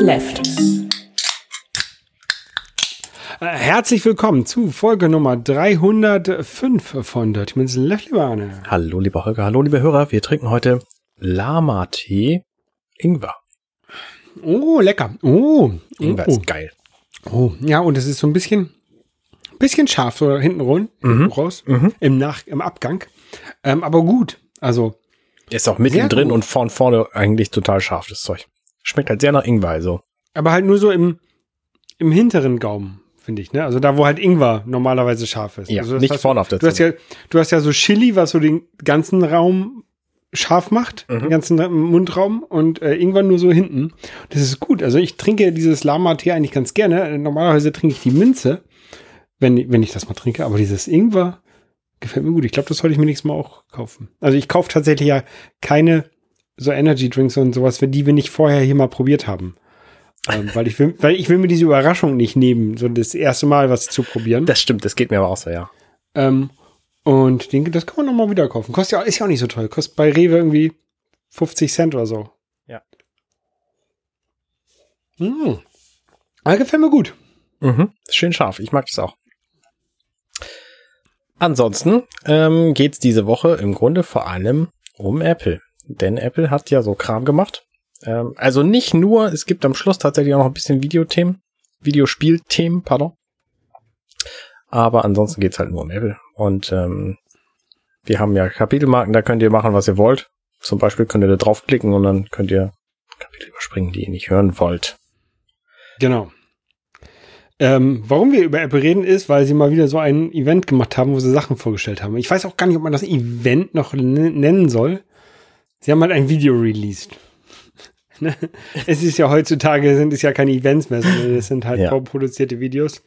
Left. Äh, Herzlich willkommen zu Folge Nummer 305 von Dirty Minutes Left, lieber Arne. Hallo, lieber Holger, hallo, liebe Hörer. Wir trinken heute Lama-Tee Ingwer. Oh, lecker. Oh, Ingwer oh. ist geil. oh. Ja, und es ist so ein bisschen, bisschen scharf, so hinten rund, raus, im, Nach im Abgang. Ähm, aber gut. Also, Ist auch mittendrin und vorn vorne eigentlich total scharf, das Zeug. Schmeckt halt sehr nach Ingwer, also. aber halt nur so im, im hinteren Gaumen, finde ich, ne? Also da, wo halt Ingwer normalerweise scharf ist. Ja, also nicht hast vorne auf der du hast Zunge. ja, du hast ja so Chili, was so den ganzen Raum scharf macht, Mhm. den ganzen Mundraum und äh, Ingwer nur so hinten. Das ist gut. Also ich trinke dieses Lama-Tee eigentlich ganz gerne. Normalerweise trinke ich die Minze, wenn, wenn ich das mal trinke, aber dieses Ingwer gefällt mir gut. Ich glaube, das sollte ich mir nächstes Mal auch kaufen. Also ich kaufe tatsächlich ja keine so Energy Drinks und sowas, für die wir nicht vorher hier mal probiert haben. ähm, weil ich will, weil ich will mir diese Überraschung nicht nehmen, so das erste Mal was zu probieren. Das stimmt, das geht mir aber auch so, ja. Ähm, und den, das kann man nochmal wieder kaufen. Kostet ja, ist ja auch nicht so teuer. Kostet bei Rewe irgendwie 50 Cent oder so. Ja. Mm. Aber gefällt mir gut. Mhm. Schön scharf, ich mag das auch. Ansonsten ähm, geht's diese Woche im Grunde vor allem um Apple. Denn Apple hat ja so Kram gemacht. Ähm, also nicht nur, es gibt am Schluss tatsächlich auch noch ein bisschen Videothemen, Videospielthemen, pardon. Aber ansonsten geht's halt nur um Apple. Und ähm, wir haben ja Kapitelmarken, da könnt ihr machen, was ihr wollt. Zum Beispiel könnt ihr da draufklicken und dann könnt ihr Kapitel überspringen, die ihr nicht hören wollt. Genau. Ähm, warum wir über Apple reden, ist, weil sie mal wieder so ein Event gemacht haben, wo sie Sachen vorgestellt haben. Ich weiß auch gar nicht, ob man das Event noch nennen soll. Sie haben halt ein Video released. Ne? es ist ja heutzutage, sind es ja keine Events mehr, sondern es sind halt Ja. vorproduzierte Videos.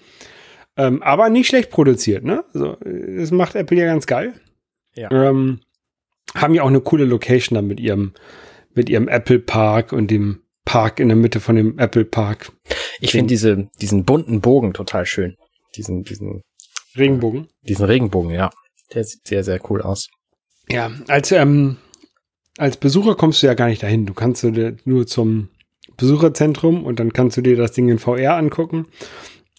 Ähm, aber nicht schlecht produziert, ne? Also, das macht Apple ja ganz geil. Ja. Ähm, haben ja auch eine coole Location dann mit ihrem, mit ihrem Apple Park und dem Park in der Mitte von dem Apple Park. Ich finde diese, diesen bunten Bogen total schön. Diesen, diesen, Regenbogen. diesen Regenbogen, ja. Der sieht sehr, sehr cool aus. Ja, als, ähm, als Besucher kommst du ja gar nicht dahin. Du kannst du nur zum Besucherzentrum und dann kannst du dir das Ding in VR angucken.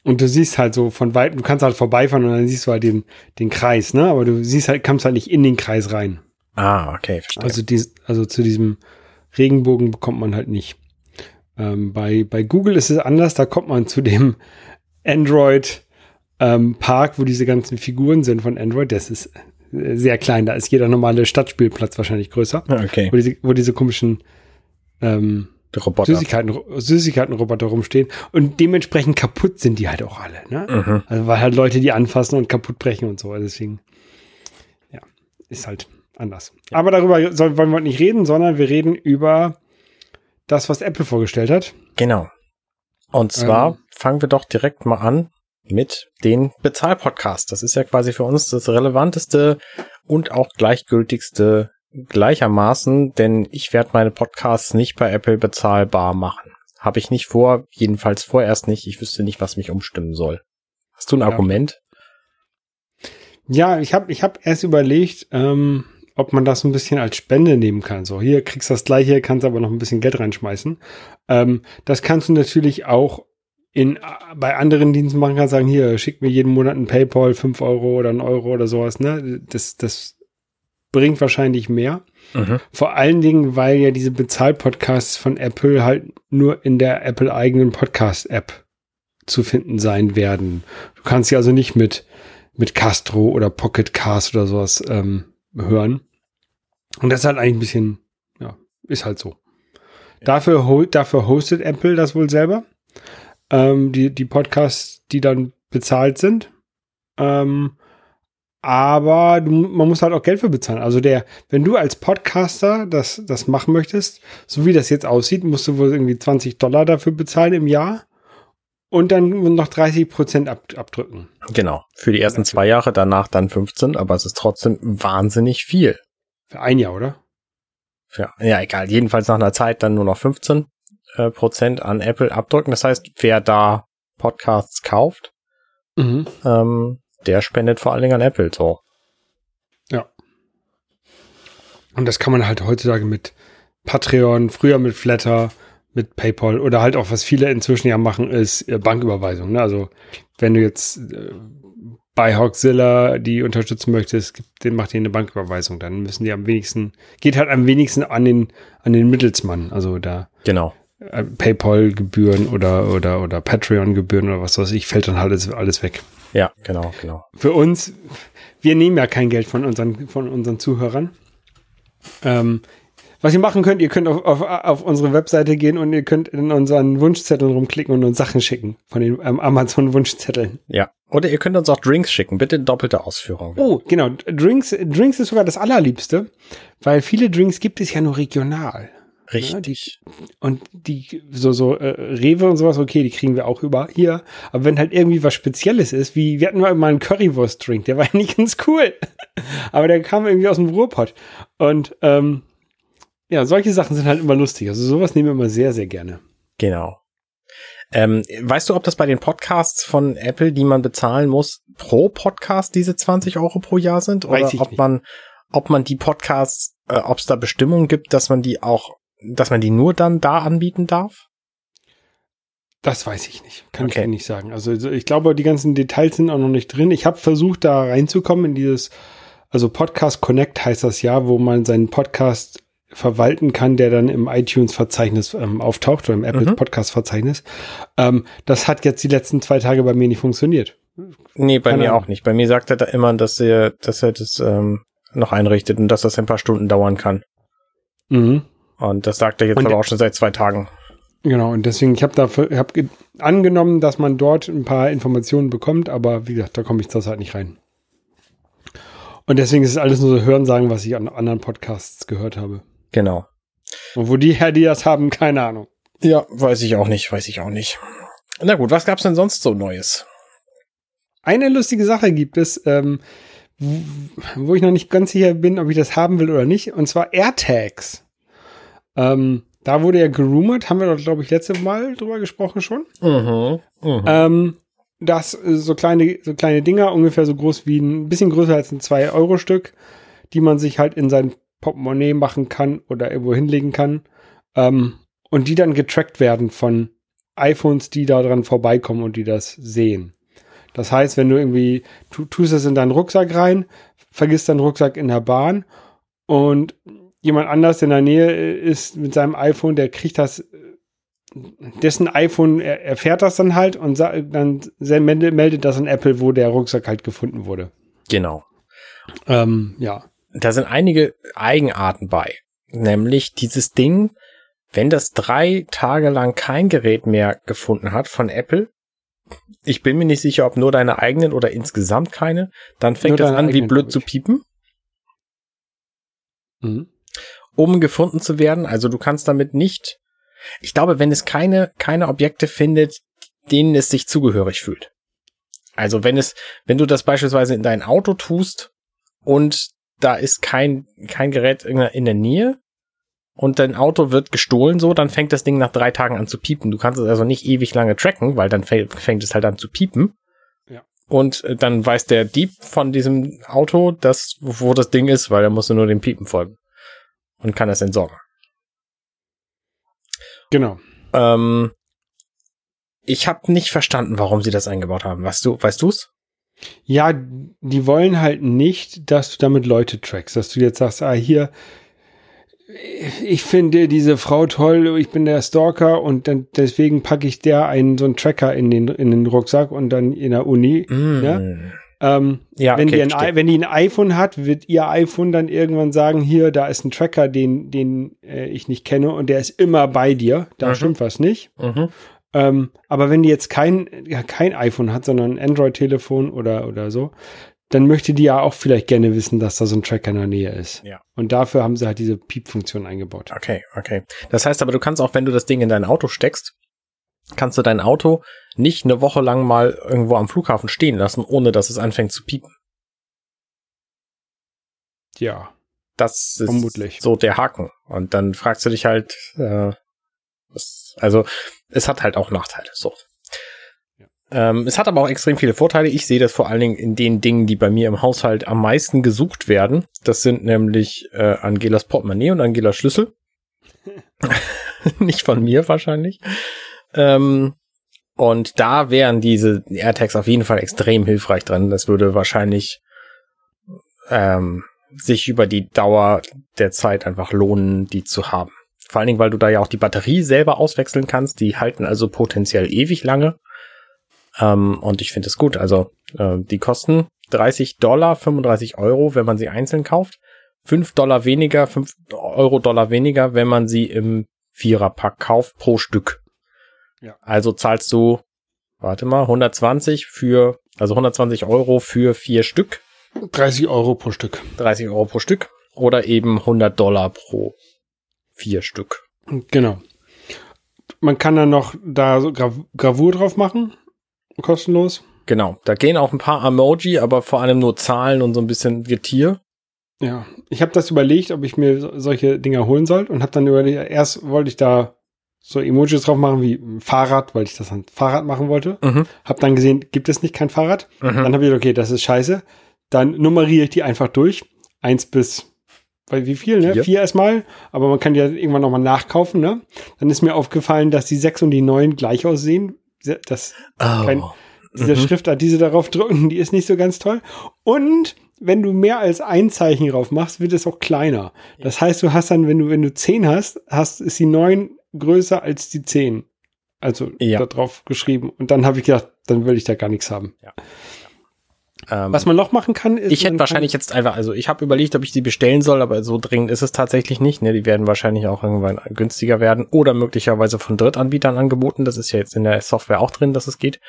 Und du siehst halt so von weitem, du kannst halt vorbeifahren und dann siehst du halt den, den Kreis, ne? Aber du siehst halt, kommst halt nicht in den Kreis rein. Ah, okay, verstehe. Also, dies, also zu diesem Regenbogen bekommt man halt nicht. Ähm, bei, bei Google ist es anders, da kommt man zu dem Android ähm, Park, wo diese ganzen Figuren sind von Android. Das ist sehr klein, da ist jeder normale Stadtspielplatz wahrscheinlich größer. Ah, okay. Wo diese, wo diese komischen ähm, Der Roboter. Süßigkeiten, Süßigkeitenroboter rumstehen. Und dementsprechend kaputt sind die halt auch alle. Ne? Mhm. Also weil halt Leute die anfassen und kaputt brechen und so. Also Deswegen, ja, ist halt anders. Aber darüber soll, wollen wir heute nicht reden, sondern wir reden über das, was Apple vorgestellt hat. Genau. Und zwar Ähm. fangen wir doch direkt mal an mit den Bezahlpodcasts. Das ist ja quasi für uns das relevanteste und auch gleichgültigste gleichermaßen, denn ich werde meine Podcasts nicht bei Apple bezahlbar machen. Habe ich nicht vor, jedenfalls vorerst nicht. Ich wüsste nicht, was mich umstimmen soll. Hast du ein Ja. Argument? Ja, ich habe ich hab erst überlegt, ähm, ob man das ein bisschen als Spende nehmen kann. So, hier kriegst du das gleiche, kannst aber noch ein bisschen Geld reinschmeißen. Ähm, das kannst du natürlich auch in, bei anderen Diensten machen, kannst sagen, hier, schick mir jeden Monat ein PayPal, 5 Euro oder ein Euro oder sowas, ne? Das, das bringt wahrscheinlich mehr. Mhm. Vor allen Dingen, weil ja diese Bezahlpodcasts von Apple halt nur in der Apple-eigenen Podcast-App zu finden sein werden. Du kannst sie also nicht mit, mit Castro oder Pocket Cast oder sowas ähm, hören. Und das ist halt eigentlich ein bisschen, ja, ist halt so. Dafür, ho dafür hostet Apple das wohl selber. Ähm, die, die Podcasts, die dann bezahlt sind. Ähm, aber du, man muss halt auch Geld für bezahlen. Also der, wenn du als Podcaster das, das machen möchtest, so wie das jetzt aussieht, musst du wohl irgendwie 20 Dollar dafür bezahlen im Jahr und dann noch 30 Prozent ab, abdrücken. Genau. Für die ersten zwei Jahre, danach dann 15, aber es ist trotzdem wahnsinnig viel. Für ein Jahr, oder? Für, ja, egal. Jedenfalls nach einer Zeit dann nur noch 15 äh, Prozent an Apple abdrücken. Das heißt, wer da Podcasts kauft, Mhm. ähm, der spendet vor allen Dingen an Apple so. Und das kann man halt heutzutage mit Patreon, früher mit Flatter, mit PayPal oder halt auch, was viele inzwischen ja machen, ist äh, Banküberweisung. Ne? Also wenn du jetzt äh, bei Hawkzilla die unterstützen möchtest, den macht ihr eine Banküberweisung. Dann müssen die am wenigsten, geht halt am wenigsten an den, an den Mittelsmann. Also da. Genau. Äh, PayPal-Gebühren oder, oder, oder Patreon-Gebühren oder was weiß ich, fällt dann halt alles, alles weg. Ja, genau, genau. Für uns, wir nehmen ja kein Geld von unseren, von unseren Zuhörern. Ähm, was ihr machen könnt, ihr könnt auf, auf, auf unsere Webseite gehen und ihr könnt in unseren Wunschzetteln rumklicken und uns Sachen schicken von den ähm, Amazon-Wunschzetteln. Ja. Oder ihr könnt uns auch Drinks schicken, bitte in doppelter Ausführung. Oh, genau. Drinks, Drinks ist sogar das Allerliebste, weil viele Drinks gibt es ja nur regional. Richtig. Ja, die, und die, so, so, äh, Rewe und sowas, okay, die kriegen wir auch über hier. Aber wenn halt irgendwie was Spezielles ist, wie, wir hatten mal einen Currywurst-Drink, der war ja nicht ganz cool. Aber der kam irgendwie aus dem Ruhrpott. Und, ähm, ja, solche Sachen sind halt immer lustig. Also sowas nehmen wir immer sehr, sehr gerne. Genau. Ähm, weißt du, ob das bei den Podcasts von Apple, die man bezahlen muss, pro Podcast diese 20 Euro pro Jahr sind? Oder ob nicht. man, ob man die Podcasts, äh, ob es da Bestimmungen gibt, dass man die auch, dass man die nur dann da anbieten darf? Das weiß ich nicht. Kann okay. ich nicht sagen. Also ich glaube, die ganzen Details sind auch noch nicht drin. Ich habe versucht, da reinzukommen in dieses, also Podcast Connect heißt das ja, wo man seinen Podcast verwalten kann, der dann im iTunes-Verzeichnis ähm, auftaucht oder im Apple mhm. Podcast-Verzeichnis. Ähm, das hat jetzt die letzten zwei Tage bei mir nicht funktioniert. Nee, bei Keine mir auch nicht. Bei mir sagt er da immer, dass er, dass er das ähm, noch einrichtet und dass das ein paar Stunden dauern kann. Mhm. Und das sagt er jetzt und aber auch schon seit zwei Tagen. Genau, und deswegen, ich habe dafür, hab angenommen, dass man dort ein paar Informationen bekommt, aber wie gesagt, da komme ich zurzeit nicht rein. Und deswegen ist es alles nur so Hörensagen, was ich an anderen Podcasts gehört habe. Genau. Und wo die Herr, die das haben, keine Ahnung. Ja, weiß ich auch nicht, weiß ich auch nicht. Na gut, was gab's denn sonst so Neues? Eine lustige Sache gibt es, ähm, wo ich noch nicht ganz sicher bin, ob ich das haben will oder nicht, und zwar AirTags. Ähm, da wurde ja gerumort, haben wir doch, glaube ich, letzte Mal drüber gesprochen schon. Mhm, mh. ähm, dass so kleine, so kleine Dinger, ungefähr so groß wie ein bisschen größer als ein 2-Euro-Stück, die man sich halt in sein Portemonnaie machen kann oder irgendwo hinlegen kann. Ähm, und die dann getrackt werden von iPhones, die da dran vorbeikommen und die das sehen. Das heißt, wenn du irgendwie, tu, tust es in deinen Rucksack rein, vergisst deinen Rucksack in der Bahn und jemand anders in der Nähe ist mit seinem iPhone, der kriegt das, dessen iPhone er, erfährt das dann halt und dann meldet das an Apple, wo der Rucksack halt gefunden wurde. Genau. Ähm, ja da sind einige Eigenarten bei. Nämlich dieses Ding, wenn das drei Tage lang kein Gerät mehr gefunden hat von Apple, ich bin mir nicht sicher, ob nur deine eigenen oder insgesamt keine, dann fängt das an, wie blöd zu piepen. Mhm. Um gefunden zu werden. Also du kannst damit nicht, ich glaube, wenn es keine, keine Objekte findet, denen es sich zugehörig fühlt. Also wenn es, wenn du das beispielsweise in dein Auto tust und da ist kein, kein Gerät in der Nähe und dein Auto wird gestohlen so, dann fängt das Ding nach drei Tagen an zu piepen. Du kannst es also nicht ewig lange tracken, weil dann fängt es halt an zu piepen. Ja. Und äh, dann weiß der Dieb von diesem Auto, dass, wo das Ding ist, weil er musste nur dem Piepen folgen. Und kann es entsorgen. Genau. Ähm, ich habe nicht verstanden, warum sie das eingebaut haben. Weißt du, weißt du's? Ja, die wollen halt nicht, dass du damit Leute trackst, dass du jetzt sagst, ah, hier, ich finde diese Frau toll, ich bin der Stalker und dann deswegen packe ich der einen so einen Tracker in den, in den Rucksack und dann in der Uni. Mm. Ne? Ähm, ja, wenn, okay, die ein, wenn die ein iPhone hat, wird ihr iPhone dann irgendwann sagen, hier, da ist ein Tracker, den, den äh, ich nicht kenne und der ist immer bei dir. Da mhm. stimmt was nicht. Mhm. Ähm, aber wenn die jetzt kein, ja, kein iPhone hat, sondern ein Android-Telefon oder, oder so, dann möchte die ja auch vielleicht gerne wissen, dass da so ein Tracker in der Nähe ist. Ja. Und dafür haben sie halt diese Piep-Funktion eingebaut. Okay, okay. Das heißt aber, du kannst auch, wenn du das Ding in dein Auto steckst, kannst du dein Auto nicht eine Woche lang mal irgendwo am Flughafen stehen lassen, ohne dass es anfängt zu piepen. Ja. Das ist vermutlich. so der Haken. Und dann fragst du dich halt, äh, was, also es hat halt auch Nachteile. So. Ähm, es hat aber auch extrem viele Vorteile. Ich sehe das vor allen Dingen in den Dingen, die bei mir im Haushalt am meisten gesucht werden. Das sind nämlich äh, Angelas Portemonnaie und Angelas Schlüssel. nicht von mir wahrscheinlich. Ähm, und da wären diese AirTags auf jeden Fall extrem hilfreich drin. Das würde wahrscheinlich ähm, sich über die Dauer der Zeit einfach lohnen, die zu haben. Vor allen Dingen, weil du da ja auch die Batterie selber auswechseln kannst. Die halten also potenziell ewig lange. Ähm, und ich finde es gut. Also äh, die kosten 30 Dollar, 35 Euro, wenn man sie einzeln kauft. 5 Dollar weniger, 5 Euro Dollar weniger, wenn man sie im Viererpack kauft pro Stück. Ja. Also zahlst du, warte mal, 120 für, also 120 Euro für vier Stück. 30 Euro pro Stück. 30 Euro pro Stück. Oder eben 100 Dollar pro vier Stück. Genau. Man kann dann noch da so Grav Gravur drauf machen. Kostenlos. Genau. Da gehen auch ein paar Emoji, aber vor allem nur Zahlen und so ein bisschen Getier. Ja, ich habe das überlegt, ob ich mir solche Dinger holen soll und habe dann überlegt, erst wollte ich da so Emojis drauf machen wie Fahrrad, weil ich das an Fahrrad machen wollte. Mhm. Hab dann gesehen, gibt es nicht kein Fahrrad. Mhm. Dann habe ich gedacht, okay, das ist scheiße. Dann nummeriere ich die einfach durch. Eins bis, weil wie viel, ne? Vier, Vier erstmal. Aber man kann die ja irgendwann nochmal nachkaufen, ne? Dann ist mir aufgefallen, dass die sechs und die neun gleich aussehen. Das oh. kein, diese mhm. Schriftart, die sie darauf drücken, die ist nicht so ganz toll. Und wenn du mehr als ein Zeichen drauf machst, wird es auch kleiner. Das heißt, du hast dann, wenn du, wenn du zehn hast, hast, ist die neun größer als die 10. Also ja. da drauf geschrieben. Und dann habe ich gedacht, dann will ich da gar nichts haben. Ja. Ähm, Was man noch machen kann, ist. Ich hätte wahrscheinlich jetzt einfach, also ich habe überlegt, ob ich die bestellen soll, aber so dringend ist es tatsächlich nicht. Ne? Die werden wahrscheinlich auch irgendwann günstiger werden oder möglicherweise von Drittanbietern angeboten. Das ist ja jetzt in der Software auch drin, dass es geht.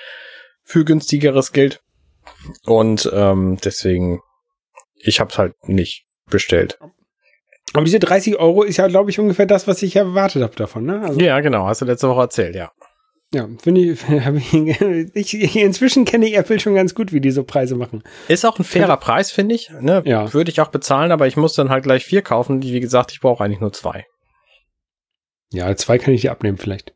Für günstigeres Geld. Und ähm, deswegen, ich habe es halt nicht bestellt. Aber diese 30 Euro ist ja, glaube ich, ungefähr das, was ich erwartet habe davon. Ne? Also, ja, genau. Hast du letzte Woche erzählt, ja. Ja, finde ich, ich, inzwischen kenne ich Apple schon ganz gut, wie die so Preise machen. Ist auch ein fairer Preis, finde ich. Ne? Ja. Würde ich auch bezahlen, aber ich muss dann halt gleich vier kaufen. Wie gesagt, ich brauche eigentlich nur zwei. Ja, zwei kann ich dir abnehmen vielleicht.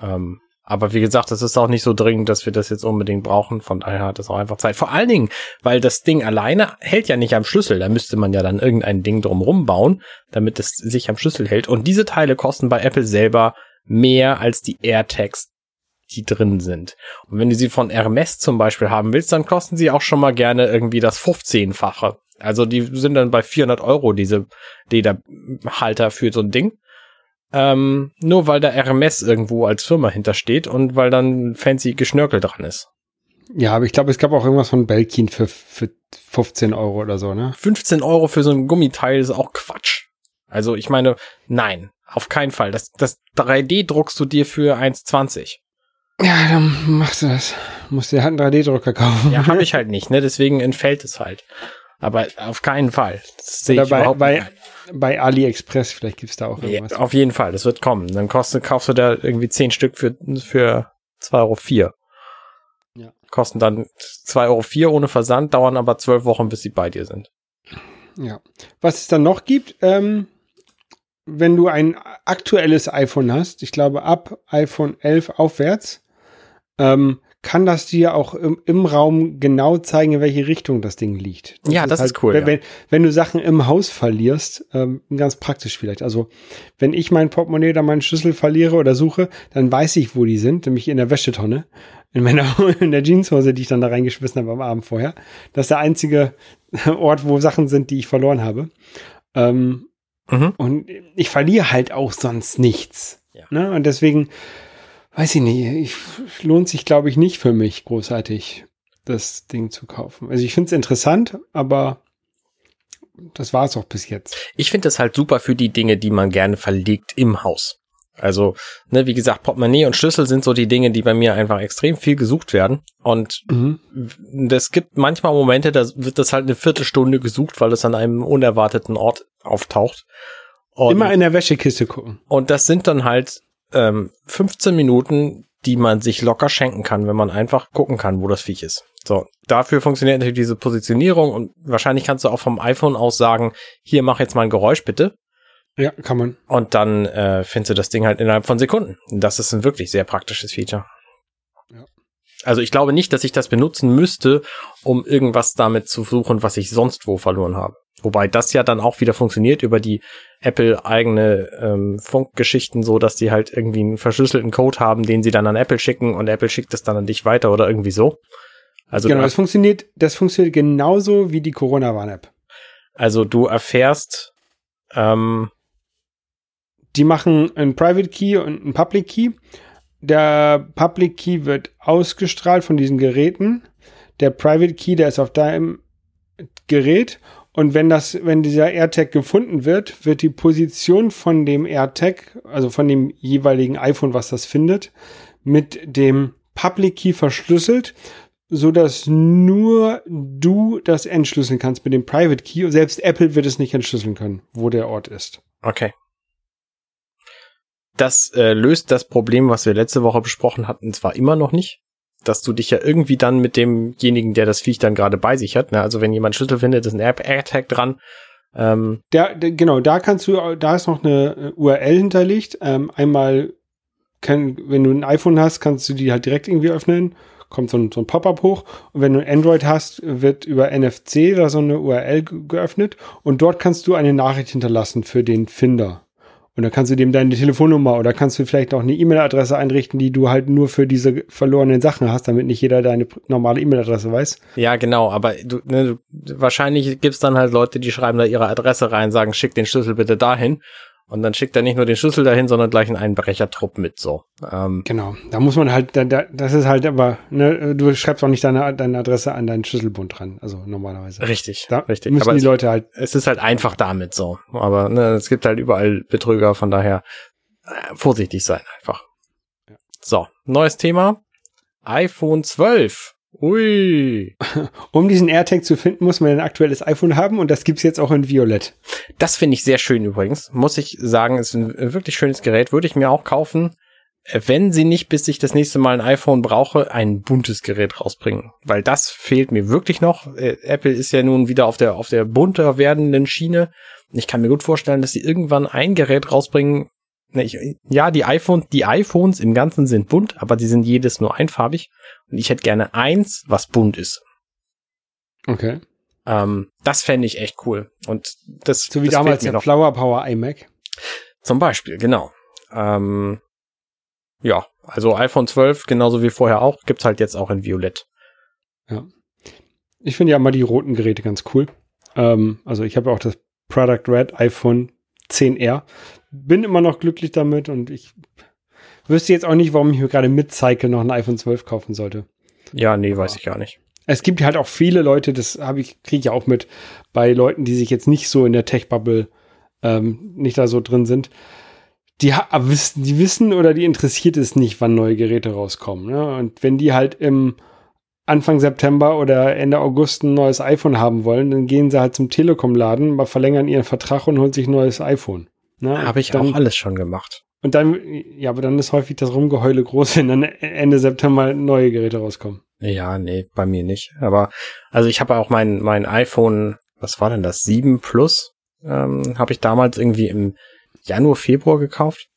Ähm, aber wie gesagt, es ist auch nicht so dringend, dass wir das jetzt unbedingt brauchen. Von daher hat es auch einfach Zeit. Vor allen Dingen, weil das Ding alleine hält ja nicht am Schlüssel. Da müsste man ja dann irgendein Ding drumrum bauen, damit es sich am Schlüssel hält. Und diese Teile kosten bei Apple selber mehr als die AirTags, die drin sind. Und wenn du sie von Hermes zum Beispiel haben willst, dann kosten sie auch schon mal gerne irgendwie das 15-fache. Also die sind dann bei 400 Euro, diese Lederhalter für so ein Ding. Ähm, nur weil da RMS irgendwo als Firma hintersteht und weil dann fancy Geschnörkel dran ist. Ja, aber ich glaube, es gab auch irgendwas von Belkin für, für 15 Euro oder so, ne? 15 Euro für so ein Gummiteil ist auch Quatsch. Also ich meine, nein, auf keinen Fall. Das, das 3D druckst du dir für 1,20. Ja, dann machst du das. Musst dir halt einen 3D-Drucker kaufen. Ja, habe ich halt nicht, ne? Deswegen entfällt es halt. Aber auf keinen Fall. Das sehe ich bei, überhaupt bei, nicht bei AliExpress, vielleicht gibt's da auch irgendwas. Ja, auf jeden Fall, das wird kommen. Dann kostet, kaufst du da irgendwie zehn Stück für, für 2,04 Euro. Vier. Ja. Kosten dann 2,04 Euro ohne Versand, dauern aber zwölf Wochen, bis sie bei dir sind. Ja. Was es dann noch gibt, ähm, wenn du ein aktuelles iPhone hast, ich glaube ab iPhone 11 aufwärts, ähm, kann das dir auch im, im, Raum genau zeigen, in welche Richtung das Ding liegt. Das ja, ist das halt, ist cool. Wenn, ja. wenn, du Sachen im Haus verlierst, ähm, ganz praktisch vielleicht. Also wenn ich mein Portemonnaie oder meinen Schlüssel verliere oder suche, dann weiß ich, wo die sind, nämlich in der Wäschetonne, in meiner in der Jeanshose, die ich dann da reingeschmissen habe am Abend vorher. Das ist der einzige Ort, wo Sachen sind, die ich verloren habe. Ähm, mhm. Und ich verliere halt auch sonst nichts. Ja. Ne? Und deswegen weiß ich nicht, ich, lohnt sich, glaube ich, nicht für mich großartig, das Ding zu kaufen. Also ich finde es interessant, aber das war es auch bis jetzt. Ich finde das halt super für die Dinge, die man gerne verlegt im Haus. Also, ne, wie gesagt, Portemonnaie und Schlüssel sind so die Dinge, die bei mir einfach extrem viel gesucht werden. Und mhm. es gibt manchmal Momente, da wird das halt eine Viertelstunde gesucht, weil es an einem unerwarteten Ort auftaucht. Und, Immer in der Wäschekiste gucken. Und das sind dann halt ähm, 15 Minuten, die man sich locker schenken kann, wenn man einfach gucken kann, wo das Viech ist. So, dafür funktioniert natürlich diese Positionierung und wahrscheinlich kannst du auch vom iPhone aus sagen, hier mach jetzt mal ein Geräusch bitte. Ja, kann man. Und dann äh, findest du das Ding halt innerhalb von Sekunden. Das ist ein wirklich sehr praktisches Feature. Ja. Also ich glaube nicht, dass ich das benutzen müsste, um irgendwas damit zu suchen, was ich sonst wo verloren habe. Wobei das ja dann auch wieder funktioniert über die Apple eigene ähm, Funkgeschichten, so dass die halt irgendwie einen verschlüsselten Code haben, den sie dann an Apple schicken und Apple schickt es dann an dich weiter oder irgendwie so. Also genau, das funktioniert, das funktioniert genauso wie die Corona-Warn-App. Also du erfährst, ähm, die machen einen Private Key und einen Public Key. Der Public Key wird ausgestrahlt von diesen Geräten. Der Private Key, der ist auf deinem Gerät und wenn das, wenn dieser AirTag gefunden wird, wird die Position von dem AirTag, also von dem jeweiligen iPhone, was das findet, mit dem Public Key verschlüsselt, so dass nur du das entschlüsseln kannst mit dem Private Key. Selbst Apple wird es nicht entschlüsseln können, wo der Ort ist. Okay. Das äh, löst das Problem, was wir letzte Woche besprochen hatten, zwar immer noch nicht, dass du dich ja irgendwie dann mit demjenigen, der das Viech dann gerade bei sich hat, ne? also wenn jemand Schlüssel findet, ist ein AirTag dran. Ähm, der, genau, da kannst du, da ist noch eine URL hinterlegt. Ähm, einmal, kann, wenn du ein iPhone hast, kannst du die halt direkt irgendwie öffnen. Kommt so ein, so ein Pop-up hoch. Und wenn du ein Android hast, wird über NFC da so eine URL geöffnet. Und dort kannst du eine Nachricht hinterlassen für den Finder. Und dann kannst du dem deine Telefonnummer oder kannst du vielleicht auch eine E-Mail-Adresse einrichten, die du halt nur für diese verlorenen Sachen hast, damit nicht jeder deine normale E-Mail-Adresse weiß. Ja, genau, aber du, ne, wahrscheinlich gibt's dann halt Leute, die schreiben da ihre Adresse rein, sagen, schick den Schlüssel bitte dahin. Und dann schickt er nicht nur den Schlüssel dahin, sondern gleich einen Einbrechertrupp mit, so. Ähm, genau. Da muss man halt, da, da, das ist halt aber, ne, du schreibst auch nicht deine, deine Adresse an deinen Schlüsselbund dran, also normalerweise. Richtig, da richtig. Müssen aber die Leute halt. Es ist halt einfach damit, so. Aber, ne, es gibt halt überall Betrüger, von daher, äh, vorsichtig sein einfach. Ja. So, neues Thema. iPhone 12 Ui. Um diesen AirTag zu finden, muss man ein aktuelles iPhone haben und das gibt's jetzt auch in Violett. Das finde ich sehr schön übrigens. Muss ich sagen, ist ein wirklich schönes Gerät. Würde ich mir auch kaufen, wenn sie nicht, bis ich das nächste Mal ein iPhone brauche, ein buntes Gerät rausbringen. Weil das fehlt mir wirklich noch. Äh, Apple ist ja nun wieder auf der, auf der bunter werdenden Schiene. Ich kann mir gut vorstellen, dass sie irgendwann ein Gerät rausbringen, ich, ja, die iPhones, die iPhones im Ganzen sind bunt, aber die sind jedes nur einfarbig. Und ich hätte gerne eins, was bunt ist. Okay. Ähm, das fände ich echt cool. Und das so wie das damals der Flower Power iMac. Zum Beispiel, genau. Ähm, ja, also iPhone 12, genauso wie vorher auch, gibt's halt jetzt auch in Violett. Ja. Ich finde ja mal die roten Geräte ganz cool. Ähm, also ich habe auch das Product Red iPhone 10R bin immer noch glücklich damit und ich wüsste jetzt auch nicht, warum ich mir gerade mit Cycle noch ein iPhone 12 kaufen sollte. Ja, nee, weiß ich gar nicht. Es gibt halt auch viele Leute, das habe ich, kriege ich auch mit bei Leuten, die sich jetzt nicht so in der Tech-Bubble ähm, nicht da so drin sind. Die, wissen, die wissen oder die interessiert es nicht, wann neue Geräte rauskommen. Ne? Und wenn die halt im Anfang September oder Ende August ein neues iPhone haben wollen, dann gehen sie halt zum Telekom-Laden, verlängern ihren Vertrag und holen sich ein neues iPhone. Ne? Habe ich dann, auch alles schon gemacht. Und dann, ja, aber dann ist häufig das Rumgeheule groß, wenn dann Ende September neue Geräte rauskommen. Ja, nee, bei mir nicht. Aber also ich habe auch mein mein iPhone, was war denn das? 7 Plus, ähm, habe ich damals irgendwie im Januar, Februar gekauft.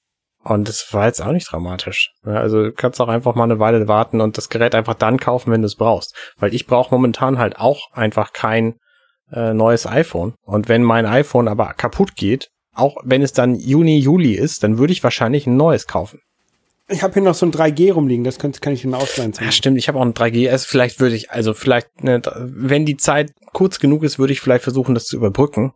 Und das war jetzt auch nicht dramatisch. Ja, also du kannst auch einfach mal eine Weile warten und das Gerät einfach dann kaufen, wenn du es brauchst. Weil ich brauche momentan halt auch einfach kein äh, neues iPhone. Und wenn mein iPhone aber kaputt geht, auch wenn es dann Juni, Juli ist, dann würde ich wahrscheinlich ein neues kaufen. Ich habe hier noch so ein 3G rumliegen, das kann, kann ich Ihnen ausleihen. Ja, stimmt, ich habe auch ein 3GS. Also vielleicht würde ich, also vielleicht, ne, wenn die Zeit kurz genug ist, würde ich vielleicht versuchen, das zu überbrücken.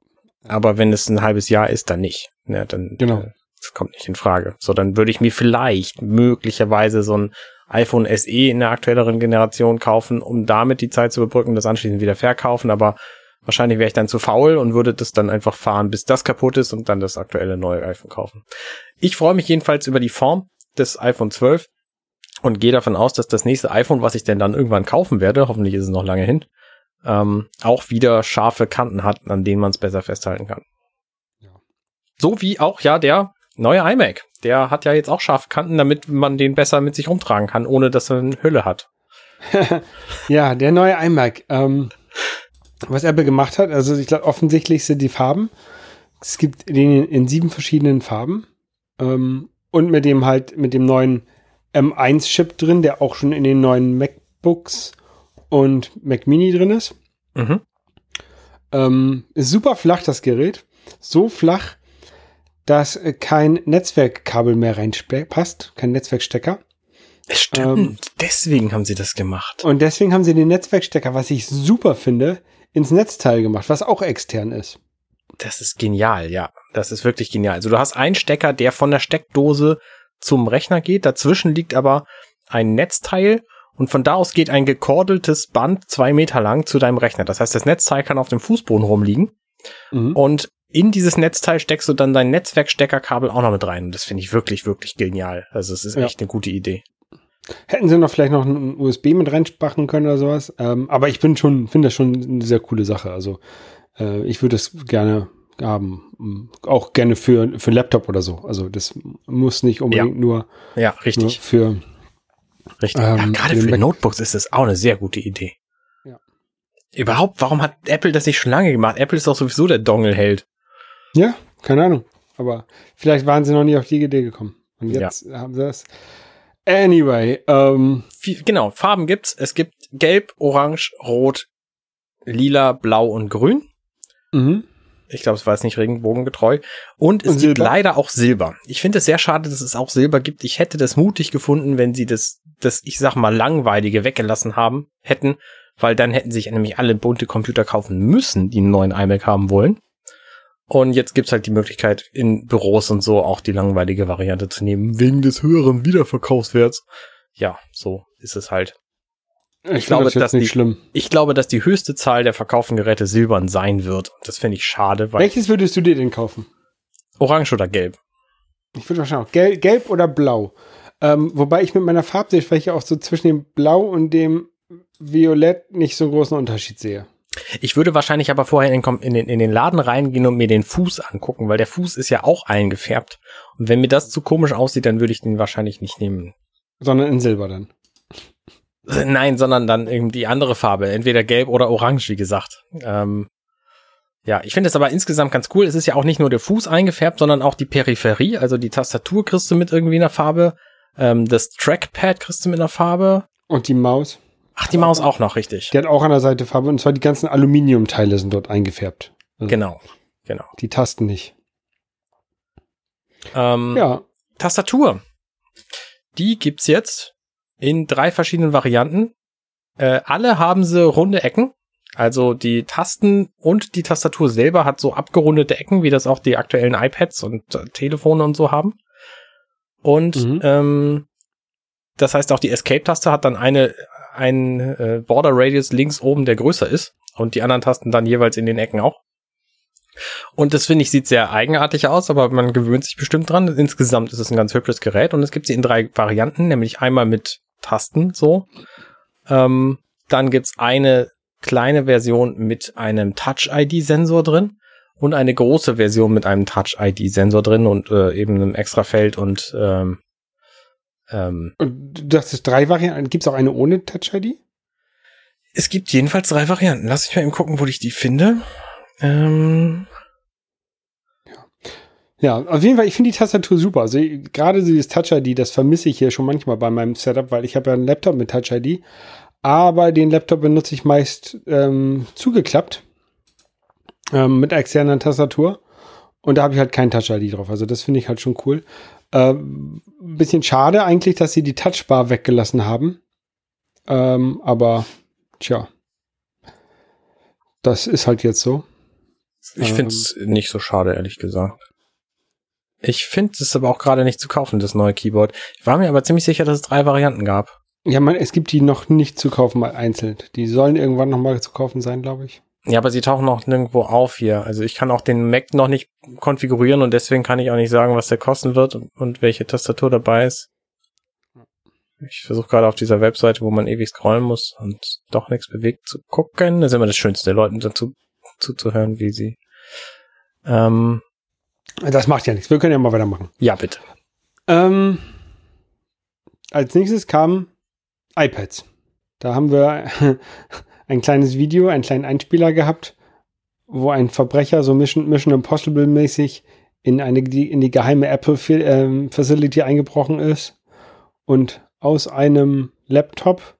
Aber wenn es ein halbes Jahr ist, dann nicht. Ja, dann genau. Äh, das kommt nicht in Frage. So, dann würde ich mir vielleicht möglicherweise so ein iPhone SE in der aktuelleren Generation kaufen, um damit die Zeit zu überbrücken, das anschließend wieder verkaufen. Aber Wahrscheinlich wäre ich dann zu faul und würde das dann einfach fahren, bis das kaputt ist und dann das aktuelle neue iPhone kaufen. Ich freue mich jedenfalls über die Form des iPhone 12 und gehe davon aus, dass das nächste iPhone, was ich denn dann irgendwann kaufen werde, hoffentlich ist es noch lange hin, ähm, auch wieder scharfe Kanten hat, an denen man es besser festhalten kann. Ja. So wie auch ja der neue iMac. Der hat ja jetzt auch scharfe Kanten, damit man den besser mit sich rumtragen kann, ohne dass er eine Hülle hat. ja, der neue iMac. Ähm, was Apple gemacht hat, also ich glaube, offensichtlich sind die Farben. Es gibt den in sieben verschiedenen Farben. Ähm, und mit dem halt, mit dem neuen M1-Chip drin, der auch schon in den neuen MacBooks und Mac Mini drin ist. Mhm. Ähm, ist super flach, das Gerät. So flach, dass äh, kein Netzwerkkabel mehr reinpasst, kein Netzwerkstecker. Stimmt, ähm, deswegen haben sie das gemacht. Und deswegen haben sie den Netzwerkstecker, was ich super finde, ins Netzteil gemacht, was auch extern ist. Das ist genial, ja. Das ist wirklich genial. Also du hast einen Stecker, der von der Steckdose zum Rechner geht. Dazwischen liegt aber ein Netzteil und von da aus geht ein gekordeltes Band zwei Meter lang zu deinem Rechner. Das heißt, das Netzteil kann auf dem Fußboden rumliegen mhm. und in dieses Netzteil steckst du dann dein Netzwerksteckerkabel auch noch mit rein. Und das finde ich wirklich, wirklich genial. Also es ist ja. echt eine gute Idee. Hätten sie noch vielleicht noch ein USB mit reinspachen können oder sowas. Ähm, aber ich bin schon, finde das schon eine sehr coole Sache. Also äh, ich würde es gerne haben. Auch gerne für, für Laptop oder so. Also das muss nicht unbedingt ja. nur, ja, richtig. Nur für Richtig. Ähm, ja, gerade für Notebooks ist das auch eine sehr gute Idee. Ja. Überhaupt, warum hat Apple das nicht schon lange gemacht? Apple ist doch sowieso der Dongle-Held. Ja, keine Ahnung. Aber vielleicht waren sie noch nie auf die Idee gekommen. Und jetzt ja. haben sie das. Anyway, ähm. Genau, Farben gibt's. Es gibt Gelb, Orange, Rot, Lila, Blau und Grün. Mhm. Ich glaube, es war jetzt nicht regenbogengetreu. Und es und gibt leider auch Silber. Ich finde es sehr schade, dass es auch Silber gibt. Ich hätte das mutig gefunden, wenn sie das, das, ich sag mal, langweilige weggelassen haben, hätten, weil dann hätten sich nämlich alle bunte Computer kaufen müssen, die einen neuen iMac haben wollen. Und jetzt gibt's halt die Möglichkeit, in Büros und so auch die langweilige Variante zu nehmen, wegen des höheren Wiederverkaufswerts. Ja, so ist es halt. Ich, ich glaube, das dass die, schlimm. ich glaube, dass die höchste Zahl der verkauften Geräte silbern sein wird. Das finde ich schade. Weil Welches würdest du dir denn kaufen? Orange oder gelb? Ich würde wahrscheinlich auch gelb, gelb oder blau. Ähm, wobei ich mit meiner Farbsichtfläche auch so zwischen dem Blau und dem Violett nicht so einen großen Unterschied sehe. Ich würde wahrscheinlich aber vorher in den, in, den, in den Laden reingehen und mir den Fuß angucken, weil der Fuß ist ja auch eingefärbt. Und wenn mir das zu komisch aussieht, dann würde ich den wahrscheinlich nicht nehmen. Sondern in Silber dann. Nein, sondern dann irgendwie andere Farbe, entweder gelb oder orange, wie gesagt. Ähm, ja, ich finde es aber insgesamt ganz cool. Es ist ja auch nicht nur der Fuß eingefärbt, sondern auch die Peripherie, also die Tastatur kriegst du mit irgendwie einer Farbe, ähm, das Trackpad kriegst du mit einer Farbe. Und die Maus. Ach, die Maus auch noch, richtig. Die hat auch an der Seite Farbe und zwar die ganzen Aluminiumteile sind dort eingefärbt. Also genau, genau. Die Tasten nicht. Ähm, ja. Tastatur. Die gibt's jetzt in drei verschiedenen Varianten. Äh, alle haben sie runde Ecken. Also die Tasten und die Tastatur selber hat so abgerundete Ecken, wie das auch die aktuellen iPads und äh, Telefone und so haben. Und mhm. ähm, das heißt auch die Escape-Taste hat dann eine ein äh, Border Radius links oben, der größer ist und die anderen Tasten dann jeweils in den Ecken auch. Und das finde ich sieht sehr eigenartig aus, aber man gewöhnt sich bestimmt dran. Insgesamt ist es ein ganz hübsches Gerät und es gibt sie in drei Varianten, nämlich einmal mit Tasten so. Ähm, dann gibt's eine kleine Version mit einem Touch-ID-Sensor drin und eine große Version mit einem Touch-ID-Sensor drin und äh, eben einem extra Feld und ähm, ähm, Und das ist drei Varianten. Gibt es auch eine ohne Touch-ID? Es gibt jedenfalls drei Varianten. Lass ich mal eben gucken, wo ich die finde. Ähm, ja. ja, auf jeden Fall, ich finde die Tastatur super. Also gerade dieses Touch-ID, das vermisse ich hier schon manchmal bei meinem Setup, weil ich habe ja einen Laptop mit Touch-ID. Aber den Laptop benutze ich meist ähm, zugeklappt ähm, mit externer Tastatur. Und da habe ich halt kein Touch-ID drauf. Also das finde ich halt schon cool. Äh, bisschen schade eigentlich, dass sie die Touchbar weggelassen haben. Ähm, aber tja, das ist halt jetzt so. Ich ähm, finde es nicht so schade, ehrlich gesagt. Ich finde es aber auch gerade nicht zu kaufen, das neue Keyboard. Ich war mir aber ziemlich sicher, dass es drei Varianten gab. Ja, man, es gibt die noch nicht zu kaufen, mal einzeln. Die sollen irgendwann noch mal zu kaufen sein, glaube ich. Ja, aber sie tauchen noch nirgendwo auf hier. Also ich kann auch den Mac noch nicht konfigurieren und deswegen kann ich auch nicht sagen, was der kosten wird und, und welche Tastatur dabei ist. Ich versuche gerade auf dieser Webseite, wo man ewig scrollen muss und doch nichts bewegt, zu gucken. Das ist immer das Schönste, Leuten dazu zuzuhören, wie sie. Ähm, das macht ja nichts. Wir können ja mal weitermachen. Ja, bitte. Ähm, als nächstes kamen iPads. Da haben wir ein kleines Video, einen kleinen Einspieler gehabt, wo ein Verbrecher so Mission, Mission Impossible mäßig in eine in die geheime Apple ähm, Facility eingebrochen ist und aus einem Laptop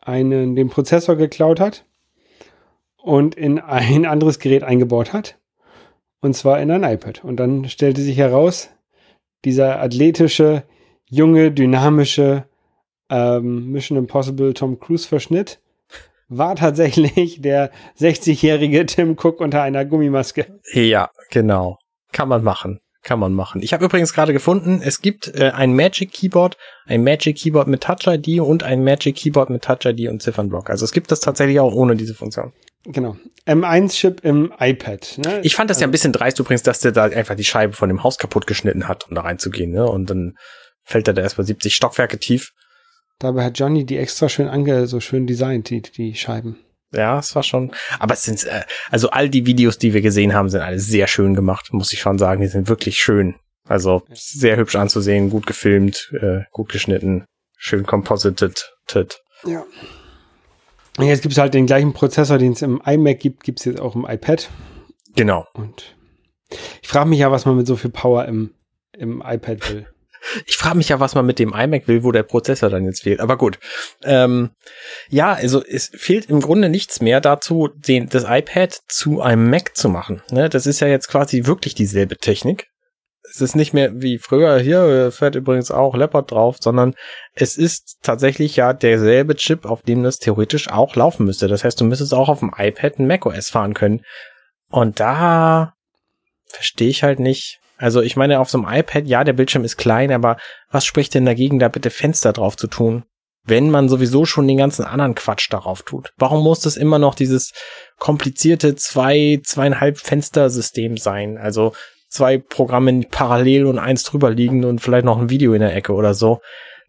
einen den Prozessor geklaut hat und in ein anderes Gerät eingebaut hat. Und zwar in ein iPad. Und dann stellte sich heraus, dieser athletische, junge, dynamische ähm, Mission Impossible Tom Cruise Verschnitt war tatsächlich der 60-jährige Tim Cook unter einer Gummimaske. Ja, genau. Kann man machen. Kann man machen. Ich habe übrigens gerade gefunden, es gibt äh, ein Magic Keyboard, ein Magic Keyboard mit Touch ID und ein Magic Keyboard mit Touch ID und Ziffernblock. Also es gibt das tatsächlich auch ohne diese Funktion. Genau. M1-Chip im iPad. Ne? Ich fand das ja ein bisschen dreist übrigens, dass der da einfach die Scheibe von dem Haus kaputt geschnitten hat, um da reinzugehen. Ne? Und dann fällt er da erstmal 70 Stockwerke tief. Dabei hat Johnny die extra schön ange, so schön designt, die, die Scheiben. Ja, es war schon. Aber es sind, äh, also all die Videos, die wir gesehen haben, sind alle sehr schön gemacht, muss ich schon sagen. Die sind wirklich schön. Also sehr hübsch anzusehen, gut gefilmt, äh, gut geschnitten, schön composited. Ja. Und jetzt gibt es halt den gleichen Prozessor, den es im iMac gibt, gibt es jetzt auch im iPad. Genau. Und ich frage mich ja, was man mit so viel Power im, im iPad will. Ich frage mich ja, was man mit dem iMac will, wo der Prozessor dann jetzt fehlt. Aber gut. Ähm, ja, also es fehlt im Grunde nichts mehr dazu, den, das iPad zu einem Mac zu machen. Ne? Das ist ja jetzt quasi wirklich dieselbe Technik. Es ist nicht mehr wie früher, hier fährt übrigens auch Leopard drauf, sondern es ist tatsächlich ja derselbe Chip, auf dem das theoretisch auch laufen müsste. Das heißt, du müsstest auch auf dem iPad ein macOS fahren können. Und da verstehe ich halt nicht, also ich meine, auf so einem iPad, ja, der Bildschirm ist klein, aber was spricht denn dagegen, da bitte Fenster drauf zu tun? Wenn man sowieso schon den ganzen anderen Quatsch darauf tut. Warum muss das immer noch dieses komplizierte zwei, zweieinhalb Fenster-System sein? Also zwei Programme parallel und eins drüber liegen und vielleicht noch ein Video in der Ecke oder so.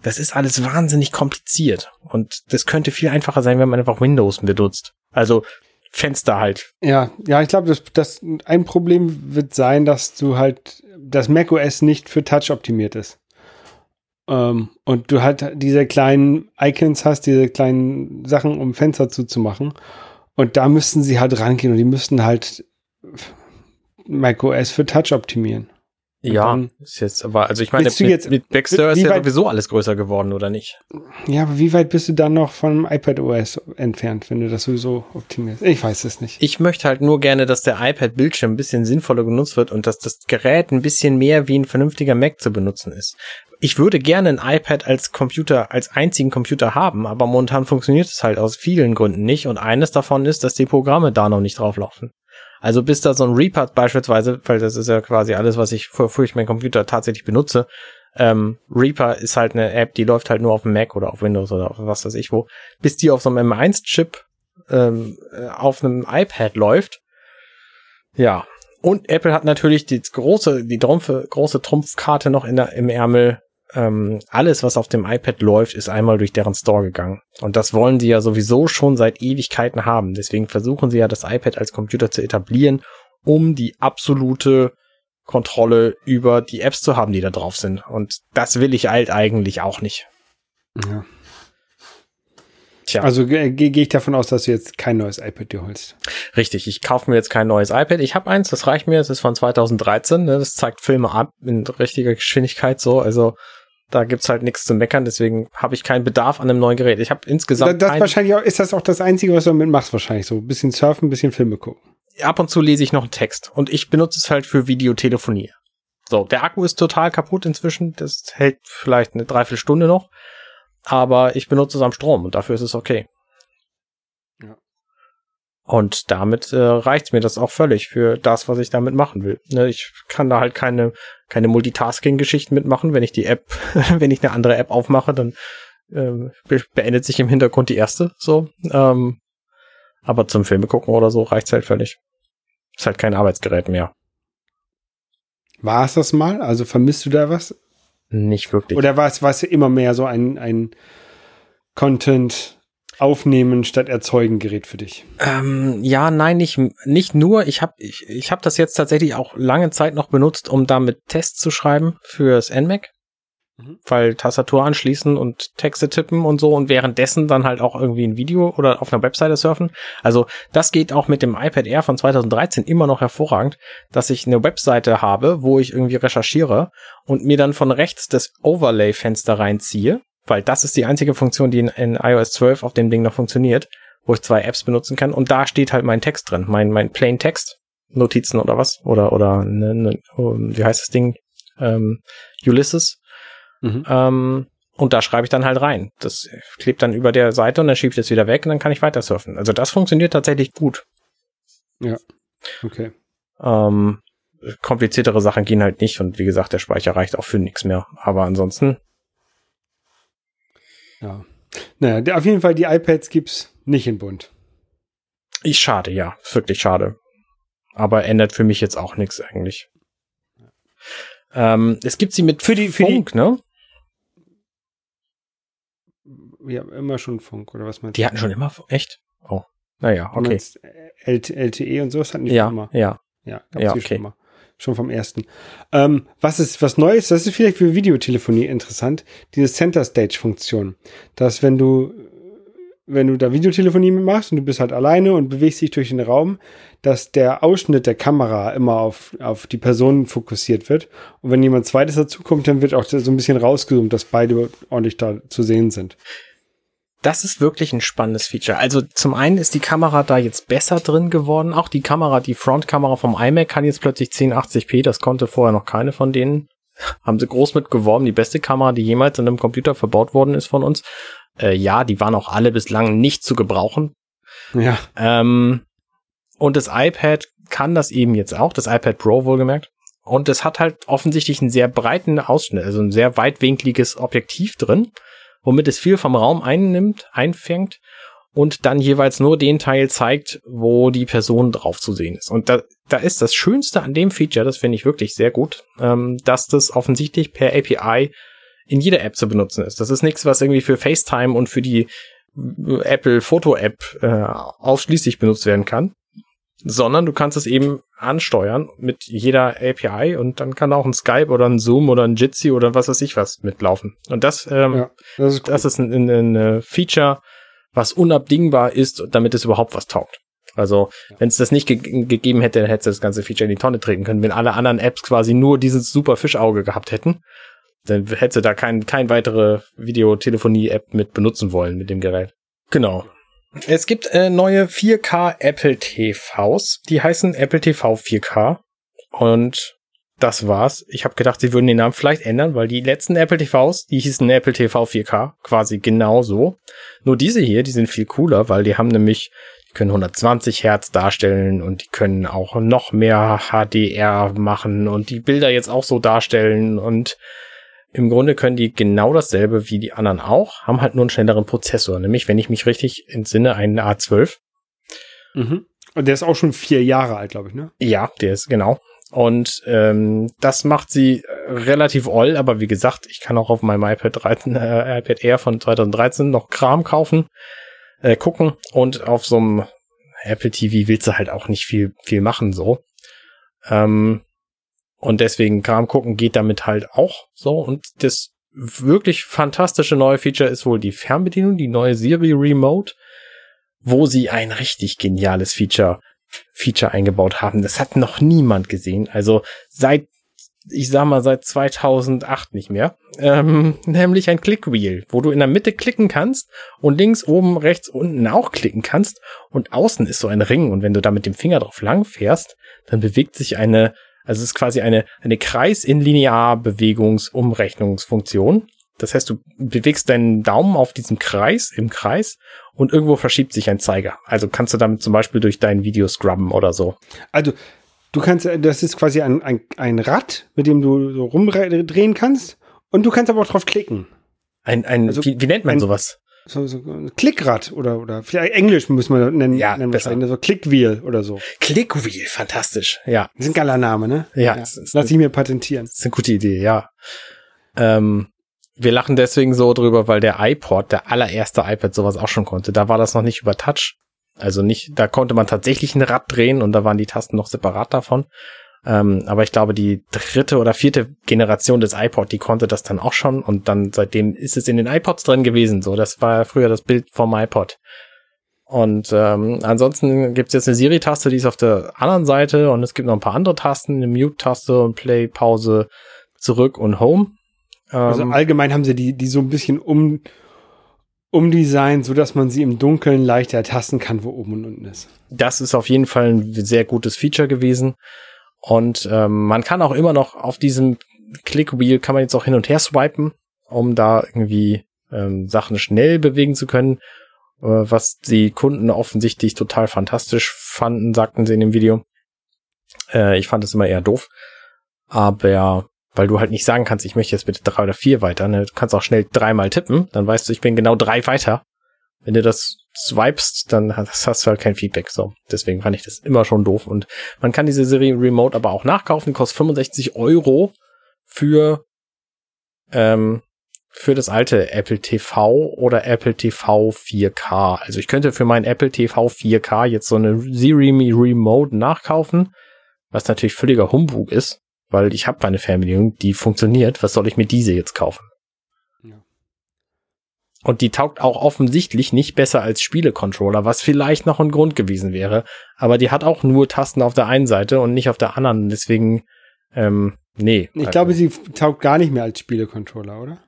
Das ist alles wahnsinnig kompliziert. Und das könnte viel einfacher sein, wenn man einfach Windows benutzt. Also Fenster halt. Ja, ja, ich glaube, das, das ein Problem wird sein, dass du halt das macOS nicht für Touch optimiert ist. Ähm, und du halt diese kleinen Icons hast, diese kleinen Sachen, um Fenster zuzumachen. Und da müssten sie halt rangehen und die müssten halt macOS für Touch optimieren. Ja, ist jetzt aber, also ich meine, du jetzt- mit Baxter ist ja weit- sowieso alles größer geworden, oder nicht? Ja, aber wie weit bist du dann noch vom iPad OS entfernt, wenn du das sowieso optimierst? Ich weiß es nicht. Ich möchte halt nur gerne, dass der iPad-Bildschirm ein bisschen sinnvoller genutzt wird und dass das Gerät ein bisschen mehr wie ein vernünftiger Mac zu benutzen ist. Ich würde gerne ein iPad als Computer, als einzigen Computer haben, aber momentan funktioniert es halt aus vielen Gründen nicht und eines davon ist, dass die Programme da noch nicht drauflaufen. Also bis da so ein Reaper beispielsweise, weil das ist ja quasi alles, was ich, wofür ich meinen Computer tatsächlich benutze, ähm, Reaper ist halt eine App, die läuft halt nur auf dem Mac oder auf Windows oder auf was weiß ich wo. Bis die auf so einem M1-Chip ähm, äh, auf einem iPad läuft. Ja. Und Apple hat natürlich die große, die Trumpfe, große Trumpfkarte noch in der, im Ärmel. Ähm, alles, was auf dem iPad läuft, ist einmal durch deren Store gegangen. Und das wollen sie ja sowieso schon seit Ewigkeiten haben. Deswegen versuchen sie ja, das iPad als Computer zu etablieren, um die absolute Kontrolle über die Apps zu haben, die da drauf sind. Und das will ich halt eigentlich auch nicht. Ja. Tja. Also gehe geh ich davon aus, dass du jetzt kein neues iPad dir holst. Richtig, ich kaufe mir jetzt kein neues iPad. Ich habe eins, das reicht mir. Es ist von 2013. Ne? Das zeigt Filme ab in richtiger Geschwindigkeit so. Also da gibt's halt nichts zu meckern. Deswegen habe ich keinen Bedarf an einem neuen Gerät. Ich habe insgesamt das ein, wahrscheinlich auch, ist das auch das Einzige, was du damit machst, wahrscheinlich so. Ein bisschen surfen, ein bisschen Filme gucken. ab und zu lese ich noch einen Text und ich benutze es halt für Videotelefonie. So, der Akku ist total kaputt inzwischen. Das hält vielleicht eine Dreiviertelstunde noch. Aber ich benutze es am Strom und dafür ist es okay. Und damit äh, reicht mir das auch völlig für das, was ich damit machen will. Ne, ich kann da halt keine, keine Multitasking-Geschichten mitmachen. Wenn ich die App, wenn ich eine andere App aufmache, dann ähm, be beendet sich im Hintergrund die erste. So, ähm, aber zum Filme gucken oder so reicht's halt völlig. Ist halt kein Arbeitsgerät mehr. War es das mal? Also vermisst du da was? Nicht wirklich. Oder war es, war es immer mehr so ein, ein Content aufnehmen statt erzeugen Gerät für dich? Ähm, ja, nein, nicht, nicht nur. Ich habe ich, ich hab das jetzt tatsächlich auch lange Zeit noch benutzt, um damit Tests zu schreiben fürs NMAC. Mhm. Weil Tastatur anschließen und Texte tippen und so und währenddessen dann halt auch irgendwie ein Video oder auf einer Webseite surfen. Also das geht auch mit dem iPad Air von 2013 immer noch hervorragend, dass ich eine Webseite habe, wo ich irgendwie recherchiere und mir dann von rechts das Overlay-Fenster reinziehe, weil das ist die einzige Funktion, die in, in iOS 12 auf dem Ding noch funktioniert. wo ich zwei Apps benutzen kann. Und da steht halt mein Text drin, mein, mein Plain Text, Notizen oder was, oder, oder, ne, ne, wie heißt das Ding? Ähm, Ulysses. Mhm. Ähm, und da schreibe ich dann halt rein. Das klebt dann über der Seite und dann schiebe ich das wieder weg und dann kann ich weiter surfen. Also das funktioniert tatsächlich gut. Ja. Okay. Ähm, kompliziertere Sachen gehen halt nicht und wie gesagt, der Speicher reicht auch für nichts mehr. Aber ansonsten. Ja. Naja, auf jeden Fall, die iPads gibt's nicht in bunt. Ich schade, ja. Wirklich schade. Aber ändert für mich jetzt auch nichts eigentlich. Ähm, es gibt sie mit für die, für Funk, die, ne? Ja, immer schon Funk, oder was meinst du? Die hatten schon immer, echt? Oh. Naja, okay. LTE und sowas hatten die ja, immer. Ja, ja. Ja, okay. schon immer. Schon vom ersten. Ähm, was ist was Neues? Das ist vielleicht für Videotelefonie interessant. Diese Center Stage Funktion. Dass wenn du wenn du da Videotelefonie machst und du bist halt alleine und bewegst dich durch den Raum, dass der Ausschnitt der Kamera immer auf, auf die Person fokussiert wird. Und wenn jemand zweites dazukommt, dann wird auch so ein bisschen rausgezoomt, dass beide ordentlich da zu sehen sind. Das ist wirklich ein spannendes Feature. Also zum einen ist die Kamera da jetzt besser drin geworden. Auch die Kamera, die Frontkamera vom iMac kann jetzt plötzlich 1080p. Das konnte vorher noch keine von denen. Haben sie groß mit geworben. Die beste Kamera, die jemals in einem Computer verbaut worden ist von uns. Äh, ja, die waren auch alle bislang nicht zu gebrauchen. Ja. Ähm, und das iPad kann das eben jetzt auch. Das iPad Pro wohlgemerkt. Und es hat halt offensichtlich einen sehr breiten Ausschnitt, also ein sehr weitwinkliges Objektiv drin womit es viel vom Raum einnimmt, einfängt und dann jeweils nur den Teil zeigt, wo die Person drauf zu sehen ist. Und da, da ist das Schönste an dem Feature, das finde ich wirklich sehr gut, ähm, dass das offensichtlich per API in jeder App zu benutzen ist. Das ist nichts, was irgendwie für FaceTime und für die Apple Foto App äh, ausschließlich benutzt werden kann, sondern du kannst es eben ansteuern mit jeder API und dann kann auch ein Skype oder ein Zoom oder ein Jitsi oder was weiß ich was mitlaufen. Und das, ähm, ja, das ist, cool. das ist ein, ein, ein, äh, Feature, was unabdingbar ist, damit es überhaupt was taugt. Also, wenn es das nicht ge gegeben hätte, dann hätte das ganze Feature in die Tonne treten können. Wenn alle anderen Apps quasi nur dieses super Fischauge gehabt hätten, dann hätte da kein, kein weitere Videotelefonie-App mit benutzen wollen mit dem Gerät. Genau. Es gibt äh, neue 4K Apple TVs, die heißen Apple TV 4K und das war's. Ich habe gedacht, sie würden den Namen vielleicht ändern, weil die letzten Apple TVs, die hießen Apple TV 4K, quasi genauso. Nur diese hier, die sind viel cooler, weil die haben nämlich, die können 120 Hertz darstellen und die können auch noch mehr HDR machen und die Bilder jetzt auch so darstellen und im Grunde können die genau dasselbe wie die anderen auch, haben halt nur einen schnelleren Prozessor, nämlich, wenn ich mich richtig entsinne, einen A12. Mhm. Und der ist auch schon vier Jahre alt, glaube ich, ne? Ja, der ist genau. Und ähm, das macht sie äh, relativ all, aber wie gesagt, ich kann auch auf meinem iPad 13, äh, iPad Air von 2013 noch Kram kaufen, äh, gucken und auf so einem Apple TV willst du halt auch nicht viel viel machen so. Ähm, und deswegen Kram gucken geht damit halt auch so. Und das wirklich fantastische neue Feature ist wohl die Fernbedienung, die neue Siri Remote, wo sie ein richtig geniales Feature Feature eingebaut haben. Das hat noch niemand gesehen. Also seit, ich sag mal, seit 2008 nicht mehr. Ähm, nämlich ein Clickwheel, wo du in der Mitte klicken kannst und links, oben, rechts, unten auch klicken kannst. Und außen ist so ein Ring. Und wenn du da mit dem Finger drauf lang fährst, dann bewegt sich eine also es ist quasi eine, eine Kreis in Linearbewegungsumrechnungsfunktion. Das heißt, du bewegst deinen Daumen auf diesem Kreis, im Kreis, und irgendwo verschiebt sich ein Zeiger. Also kannst du damit zum Beispiel durch dein Video scrubben oder so. Also du kannst, das ist quasi ein, ein, ein Rad, mit dem du so rumdrehen kannst, und du kannst aber auch drauf klicken. Ein, ein, also, wie, wie nennt man ein, sowas? So, so ein Klickrad oder, oder vielleicht Englisch muss man nennen, ja, nennen besser. so Clickwheel oder so. Clickwheel, fantastisch, ja. Das ist ein geiler Name, ne? Ja. ja. Lass ich mir patentieren. Das ist eine gute Idee, ja. Ähm, wir lachen deswegen so drüber, weil der iPod, der allererste iPad sowas auch schon konnte. Da war das noch nicht über Touch. Also nicht, da konnte man tatsächlich ein Rad drehen und da waren die Tasten noch separat davon. Ähm, aber ich glaube, die dritte oder vierte Generation des iPod, die konnte das dann auch schon und dann seitdem ist es in den iPods drin gewesen. So, das war früher das Bild vom iPod. Und ähm, ansonsten gibt's jetzt eine Siri-Taste, die ist auf der anderen Seite und es gibt noch ein paar andere Tasten, eine Mute-Taste und Play, Pause, zurück und Home. Also ähm, also allgemein haben sie die, die so ein bisschen um, umdesignt, so dass man sie im Dunkeln leichter ertasten kann, wo oben und unten ist. Das ist auf jeden Fall ein sehr gutes Feature gewesen. Und ähm, man kann auch immer noch auf diesem Click-Wheel kann man jetzt auch hin und her swipen, um da irgendwie ähm, Sachen schnell bewegen zu können, äh, was die Kunden offensichtlich total fantastisch fanden, sagten sie in dem Video. Äh, ich fand es immer eher doof. Aber weil du halt nicht sagen kannst, ich möchte jetzt bitte drei oder vier weiter. Ne? Du kannst auch schnell dreimal tippen, dann weißt du, ich bin genau drei weiter. Wenn du das swipest, dann hast, hast du halt kein Feedback. So, deswegen fand ich das immer schon doof. Und man kann diese Serie Remote aber auch nachkaufen. Kostet 65 Euro für ähm, für das alte Apple TV oder Apple TV 4K. Also ich könnte für mein Apple TV 4K jetzt so eine Siri Remote nachkaufen, was natürlich völliger Humbug ist, weil ich habe meine Fernbedienung, die funktioniert. Was soll ich mir diese jetzt kaufen? Und die taugt auch offensichtlich nicht besser als Spielecontroller, was vielleicht noch ein Grund gewesen wäre. Aber die hat auch nur Tasten auf der einen Seite und nicht auf der anderen. Deswegen, ähm, nee. Ich glaube, sie taugt gar nicht mehr als Spielecontroller, oder?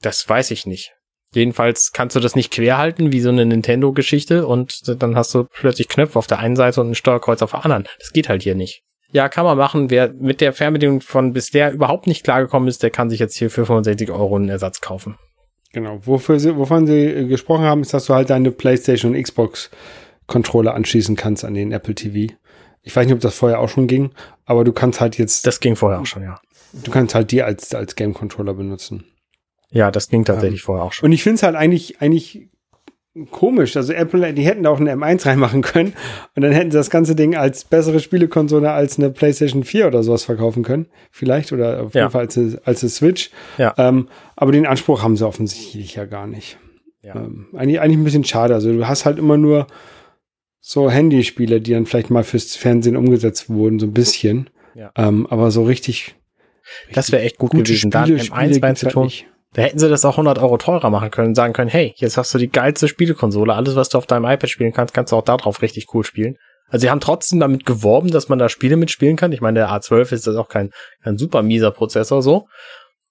Das weiß ich nicht. Jedenfalls kannst du das nicht quer halten wie so eine Nintendo-Geschichte und dann hast du plötzlich Knöpfe auf der einen Seite und ein Steuerkreuz auf der anderen. Das geht halt hier nicht. Ja, kann man machen. Wer mit der Fernbedienung von bisher überhaupt nicht klargekommen ist, der kann sich jetzt hier für 65 Euro einen Ersatz kaufen. Genau. Wofür sie, wovon sie äh, gesprochen haben, ist, dass du halt deine PlayStation und Xbox Controller anschließen kannst an den Apple TV. Ich weiß nicht, ob das vorher auch schon ging, aber du kannst halt jetzt. Das ging vorher auch schon, ja. Du kannst halt die als, als Game Controller benutzen. Ja, das ging tatsächlich ähm, vorher auch schon. Und ich finde es halt eigentlich, eigentlich komisch. Also Apple, die hätten da auch eine M1 reinmachen können und dann hätten sie das ganze Ding als bessere Spielekonsole als eine PlayStation 4 oder sowas verkaufen können. Vielleicht oder auf jeden Fall als eine, als eine Switch. Ja. Ähm, aber den Anspruch haben sie offensichtlich ja gar nicht. Ja. Ähm, eigentlich, eigentlich ein bisschen schade. Also du hast halt immer nur so Handyspiele, die dann vielleicht mal fürs Fernsehen umgesetzt wurden, so ein bisschen. Ja. Ähm, aber so richtig. Das wäre echt gut gewesen, Spiele, da M1 reinzutun. Halt da hätten sie das auch 100 Euro teurer machen können, sagen können, hey, jetzt hast du die geilste Spielekonsole, alles, was du auf deinem iPad spielen kannst, kannst du auch darauf richtig cool spielen. Also sie haben trotzdem damit geworben, dass man da Spiele mitspielen kann. Ich meine, der A12 ist das auch kein, kein super mieser Prozessor so.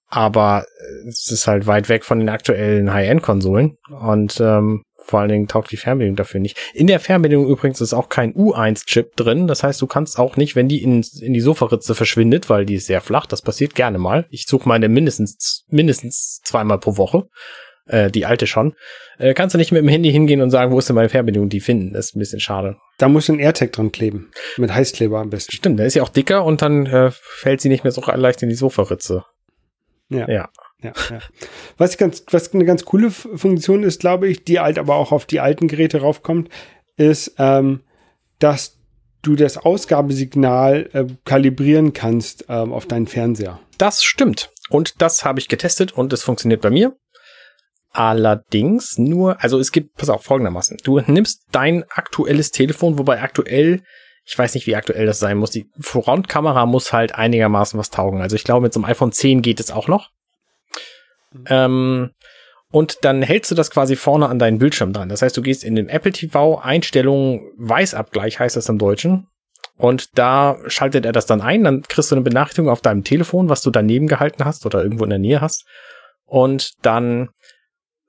Aber es ist halt weit weg von den aktuellen High-End-Konsolen. Und ähm, vor allen Dingen taugt die Fernbedienung dafür nicht. In der Fernbedienung übrigens ist auch kein U1-Chip drin. Das heißt, du kannst auch nicht, wenn die in, in die Sofaritze verschwindet, weil die ist sehr flach, das passiert gerne mal. Ich suche meine mindestens, mindestens zweimal pro Woche. Äh, die alte schon. Äh, kannst du nicht mit dem Handy hingehen und sagen, wo ist denn meine Fernbedienung? Die finden. Das ist ein bisschen schade. Da muss ein AirTag dran kleben. Mit Heißkleber am besten. Stimmt, der ist ja auch dicker und dann äh, fällt sie nicht mehr so leicht in die Sofaritze. Ja. ja ja. Was ganz, was eine ganz coole Funktion ist, glaube ich, die halt aber auch auf die alten Geräte raufkommt, ist, ähm, dass du das Ausgabesignal äh, kalibrieren kannst ähm, auf deinen Fernseher. Das stimmt. Und das habe ich getestet und es funktioniert bei mir. Allerdings nur, also es gibt, pass auf, folgendermaßen. Du nimmst dein aktuelles Telefon, wobei aktuell, ich weiß nicht, wie aktuell das sein muss. Die Frontkamera muss halt einigermaßen was taugen. Also ich glaube, mit so einem iPhone 10 geht es auch noch. Ähm, und dann hältst du das quasi vorne an deinen Bildschirm dran. Das heißt, du gehst in den Apple TV Einstellungen Weißabgleich heißt das im Deutschen. Und da schaltet er das dann ein, dann kriegst du eine Benachrichtigung auf deinem Telefon, was du daneben gehalten hast oder irgendwo in der Nähe hast. Und dann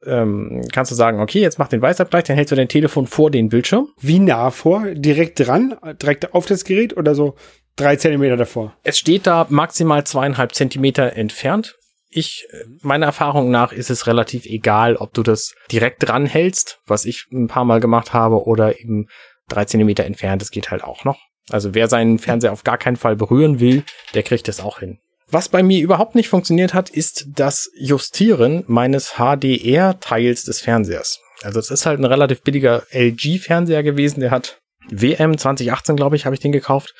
ähm, kannst du sagen, okay, jetzt mach den Weißabgleich, dann hältst du dein Telefon vor den Bildschirm. Wie nah vor? Direkt dran? Direkt auf das Gerät oder so drei Zentimeter davor? Es steht da maximal zweieinhalb Zentimeter entfernt ich, meiner Erfahrung nach ist es relativ egal, ob du das direkt dran hältst, was ich ein paar Mal gemacht habe, oder eben drei Zentimeter entfernt. Das geht halt auch noch. Also wer seinen Fernseher auf gar keinen Fall berühren will, der kriegt das auch hin. Was bei mir überhaupt nicht funktioniert hat, ist das Justieren meines HDR-Teils des Fernsehers. Also es ist halt ein relativ billiger LG-Fernseher gewesen. Der hat WM 2018, glaube ich, habe ich den gekauft.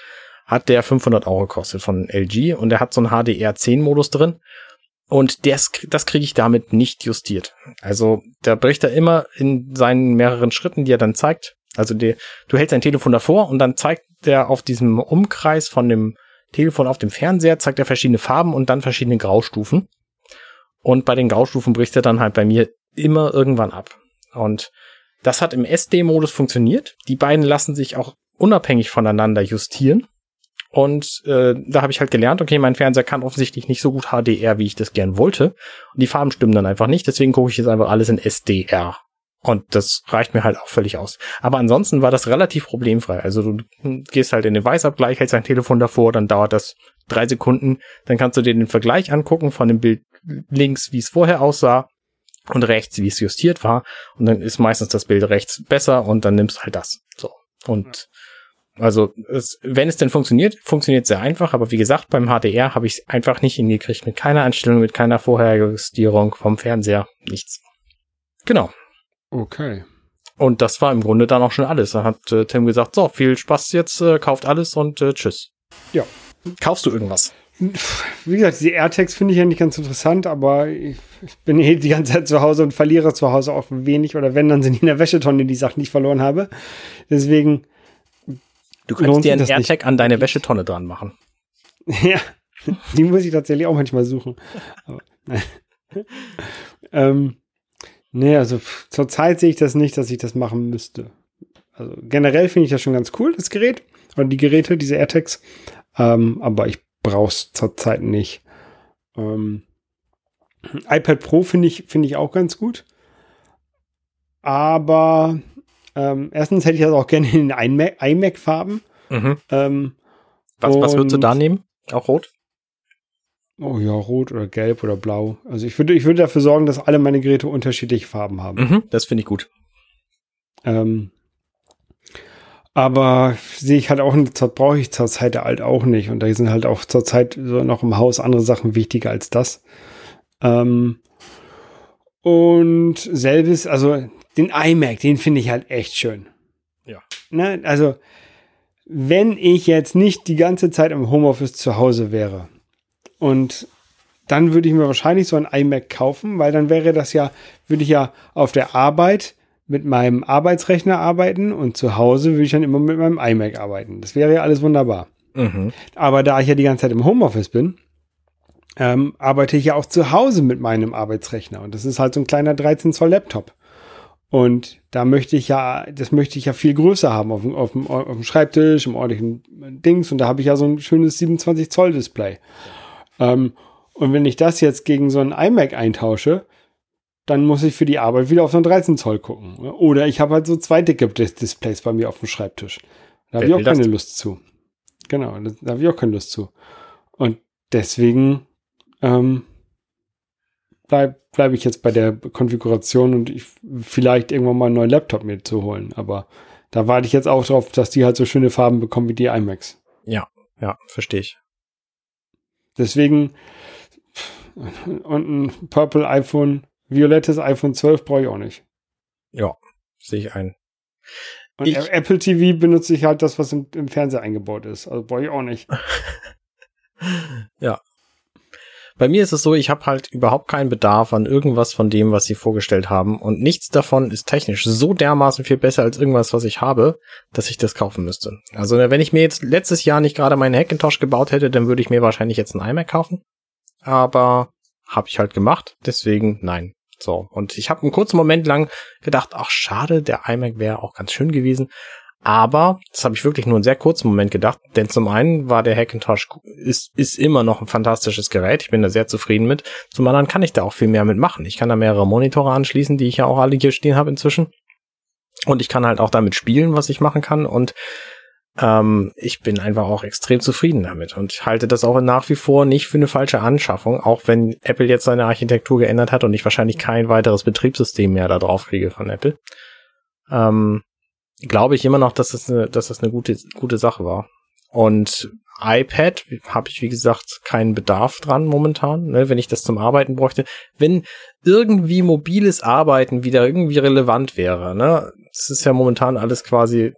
Hat der 500 Euro gekostet von LG und der hat so einen HDR10-Modus drin. Und das, das kriege ich damit nicht justiert. Also da bricht er immer in seinen mehreren Schritten, die er dann zeigt. Also die, du hältst dein Telefon davor und dann zeigt er auf diesem Umkreis von dem Telefon auf dem Fernseher, zeigt er verschiedene Farben und dann verschiedene Graustufen. Und bei den Graustufen bricht er dann halt bei mir immer irgendwann ab. Und das hat im SD-Modus funktioniert. Die beiden lassen sich auch unabhängig voneinander justieren. Und äh, da habe ich halt gelernt, okay, mein Fernseher kann offensichtlich nicht so gut HDR, wie ich das gern wollte. Und die Farben stimmen dann einfach nicht, deswegen gucke ich jetzt einfach alles in SDR. Und das reicht mir halt auch völlig aus. Aber ansonsten war das relativ problemfrei. Also du gehst halt in den Weißabgleich, hältst dein Telefon davor, dann dauert das drei Sekunden. Dann kannst du dir den Vergleich angucken von dem Bild links, wie es vorher aussah und rechts, wie es justiert war. Und dann ist meistens das Bild rechts besser und dann nimmst du halt das. So. Und also, es, wenn es denn funktioniert, funktioniert sehr einfach. Aber wie gesagt, beim HDR habe ich es einfach nicht hingekriegt. Mit keiner Einstellung, mit keiner Vorherjustierung vom Fernseher. Nichts. Genau. Okay. Und das war im Grunde dann auch schon alles. Dann hat äh, Tim gesagt, so, viel Spaß jetzt, äh, kauft alles und äh, tschüss. Ja. Kaufst du irgendwas? Wie gesagt, diese AirTags finde ich ja nicht ganz interessant, aber ich, ich bin eh die ganze Zeit zu Hause und verliere zu Hause auch wenig. Oder wenn, dann sind die in der Wäschetonne die Sachen, die ich verloren habe. Deswegen. Du könntest dir einen AirTag nicht. an deine Wäschetonne dran machen. ja, die muss ich tatsächlich auch manchmal suchen. Aber, ähm, Nee, also zurzeit sehe ich das nicht, dass ich das machen müsste. Also generell finde ich das schon ganz cool, das Gerät. Oder die Geräte, diese AirTags. Ähm, aber ich brauche es zurzeit nicht. Ähm, iPad Pro finde ich, finde ich auch ganz gut. Aber ähm, erstens hätte ich das auch gerne in den iMac-Farben. Mhm. Ähm, was, was würdest du da nehmen? Auch rot? Oh ja, rot oder gelb oder blau. Also ich würde, ich würde dafür sorgen, dass alle meine Geräte unterschiedliche Farben haben. Mhm, das finde ich gut. Ähm, aber sehe ich halt auch, brauche ich zurzeit halt auch nicht. Und da sind halt auch zurzeit so noch im Haus andere Sachen wichtiger als das. Ähm, und selbes, also den iMac, den finde ich halt echt schön. Ja. Ne? Also, wenn ich jetzt nicht die ganze Zeit im Homeoffice zu Hause wäre, und dann würde ich mir wahrscheinlich so ein iMac kaufen, weil dann wäre das ja, würde ich ja auf der Arbeit mit meinem Arbeitsrechner arbeiten und zu Hause würde ich dann immer mit meinem iMac arbeiten. Das wäre ja alles wunderbar. Mhm. Aber da ich ja die ganze Zeit im Homeoffice bin, ähm, arbeite ich ja auch zu Hause mit meinem Arbeitsrechner. Und das ist halt so ein kleiner 13 Zoll Laptop. Und da möchte ich ja, das möchte ich ja viel größer haben auf dem, auf dem, auf dem Schreibtisch, im ordentlichen Dings. Und da habe ich ja so ein schönes 27 Zoll Display. Ähm, und wenn ich das jetzt gegen so einen iMac eintausche, dann muss ich für die Arbeit wieder auf so einen 13 Zoll gucken. Oder ich habe halt so zwei dicke Displays bei mir auf dem Schreibtisch. Da habe ich auch keine das? Lust zu. Genau, da habe ich auch keine Lust zu. Und deswegen ähm, bleibe bleib ich jetzt bei der Konfiguration und ich, vielleicht irgendwann mal einen neuen Laptop mir zu holen. Aber da warte ich jetzt auch drauf, dass die halt so schöne Farben bekommen wie die iMacs. Ja, ja, verstehe ich. Deswegen und ein Purple iPhone, violettes iPhone 12 brauche ich auch nicht. Ja, sehe ich ein. Und ich, Apple TV benutze ich halt das, was im, im Fernseher eingebaut ist. Also brauche ich auch nicht. ja, bei mir ist es so, ich habe halt überhaupt keinen Bedarf an irgendwas von dem, was sie vorgestellt haben. Und nichts davon ist technisch so dermaßen viel besser als irgendwas, was ich habe, dass ich das kaufen müsste. Also wenn ich mir jetzt letztes Jahr nicht gerade meinen Hackintosh gebaut hätte, dann würde ich mir wahrscheinlich jetzt einen iMac kaufen. Aber habe ich halt gemacht, deswegen nein. So, und ich habe einen kurzen Moment lang gedacht, ach schade, der iMac wäre auch ganz schön gewesen. Aber das habe ich wirklich nur einen sehr kurzen Moment gedacht, denn zum einen war der Hackintosh ist, ist immer noch ein fantastisches Gerät. Ich bin da sehr zufrieden mit. Zum anderen kann ich da auch viel mehr mitmachen. Ich kann da mehrere Monitore anschließen, die ich ja auch alle hier stehen habe inzwischen. Und ich kann halt auch damit spielen, was ich machen kann. Und ähm, ich bin einfach auch extrem zufrieden damit und halte das auch nach wie vor nicht für eine falsche Anschaffung, auch wenn Apple jetzt seine Architektur geändert hat und ich wahrscheinlich kein weiteres Betriebssystem mehr da drauf kriege von Apple. Ähm, glaube ich immer noch, dass das eine, dass das eine gute, gute Sache war. Und iPad habe ich, wie gesagt, keinen Bedarf dran momentan, ne, wenn ich das zum Arbeiten bräuchte. Wenn irgendwie mobiles Arbeiten wieder irgendwie relevant wäre, ne, das ist ja momentan alles quasi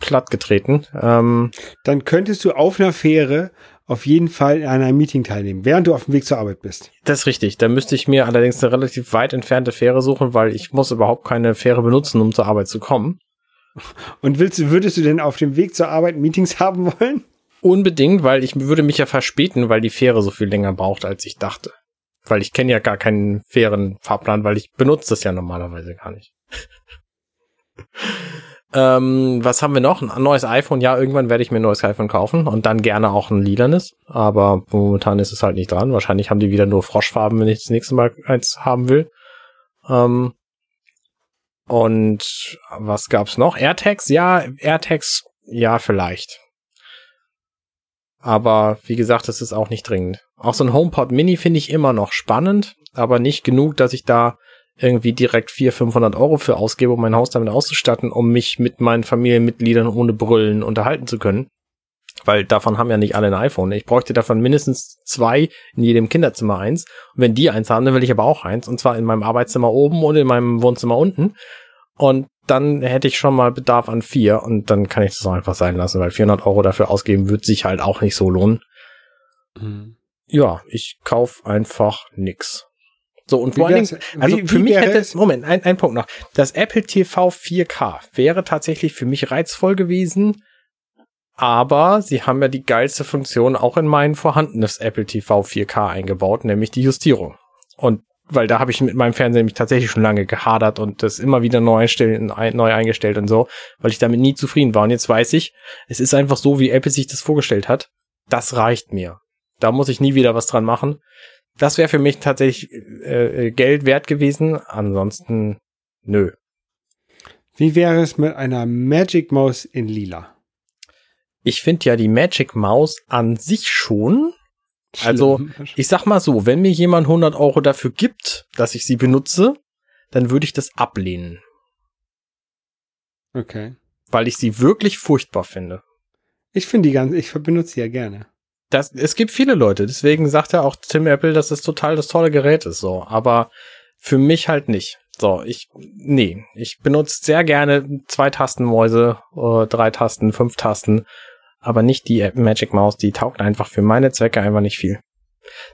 plattgetreten. Ähm, Dann könntest du auf einer Fähre auf jeden Fall an einem Meeting teilnehmen, während du auf dem Weg zur Arbeit bist. Das ist richtig. Da müsste ich mir allerdings eine relativ weit entfernte Fähre suchen, weil ich muss überhaupt keine Fähre benutzen, um zur Arbeit zu kommen. Und willst, würdest du denn auf dem Weg zur Arbeit Meetings haben wollen? Unbedingt, weil ich würde mich ja verspäten, weil die Fähre so viel länger braucht, als ich dachte. Weil ich kenne ja gar keinen fairen Fahrplan, weil ich benutze das ja normalerweise gar nicht. ähm, was haben wir noch? Ein neues iPhone. Ja, irgendwann werde ich mir ein neues iPhone kaufen und dann gerne auch ein lilanes. Aber momentan ist es halt nicht dran. Wahrscheinlich haben die wieder nur Froschfarben, wenn ich das nächste Mal eins haben will. Ähm, und was gab's noch? AirTags? Ja, AirTags, ja, vielleicht. Aber wie gesagt, das ist auch nicht dringend. Auch so ein HomePod Mini finde ich immer noch spannend, aber nicht genug, dass ich da irgendwie direkt 400, 500 Euro für ausgebe, um mein Haus damit auszustatten, um mich mit meinen Familienmitgliedern ohne Brüllen unterhalten zu können. Weil davon haben ja nicht alle ein iPhone. Ich bräuchte davon mindestens zwei in jedem Kinderzimmer eins. Und wenn die eins haben, dann will ich aber auch eins. Und zwar in meinem Arbeitszimmer oben und in meinem Wohnzimmer unten. Und dann hätte ich schon mal Bedarf an vier und dann kann ich das auch einfach sein lassen, weil 400 Euro dafür ausgeben wird sich halt auch nicht so lohnen. Mhm. Ja, ich kauf einfach nix. So, und wie vor allen Dingen, also wie, für wie mich hätte, es? Moment, ein, ein Punkt noch. Das Apple TV 4K wäre tatsächlich für mich reizvoll gewesen, aber sie haben ja die geilste Funktion auch in mein vorhandenes Apple TV 4K eingebaut, nämlich die Justierung. Und weil da habe ich mit meinem Fernseher mich tatsächlich schon lange gehadert und das immer wieder neu, einstellen, neu eingestellt und so, weil ich damit nie zufrieden war. Und jetzt weiß ich, es ist einfach so, wie Apple sich das vorgestellt hat. Das reicht mir. Da muss ich nie wieder was dran machen. Das wäre für mich tatsächlich äh, äh, Geld wert gewesen. Ansonsten, nö. Wie wäre es mit einer Magic Mouse in lila? Ich finde ja die Magic Mouse an sich schon also, ich sag mal so, wenn mir jemand 100 Euro dafür gibt, dass ich sie benutze, dann würde ich das ablehnen. Okay. Weil ich sie wirklich furchtbar finde. Ich finde die ganz, ich benutze sie ja gerne. Das, es gibt viele Leute, deswegen sagt ja auch Tim Apple, dass es total das tolle Gerät ist, so. Aber für mich halt nicht. So, ich, nee, ich benutze sehr gerne zwei Tasten Mäuse, äh, drei Tasten, fünf Tasten aber nicht die Magic Mouse, die taugt einfach für meine Zwecke einfach nicht viel.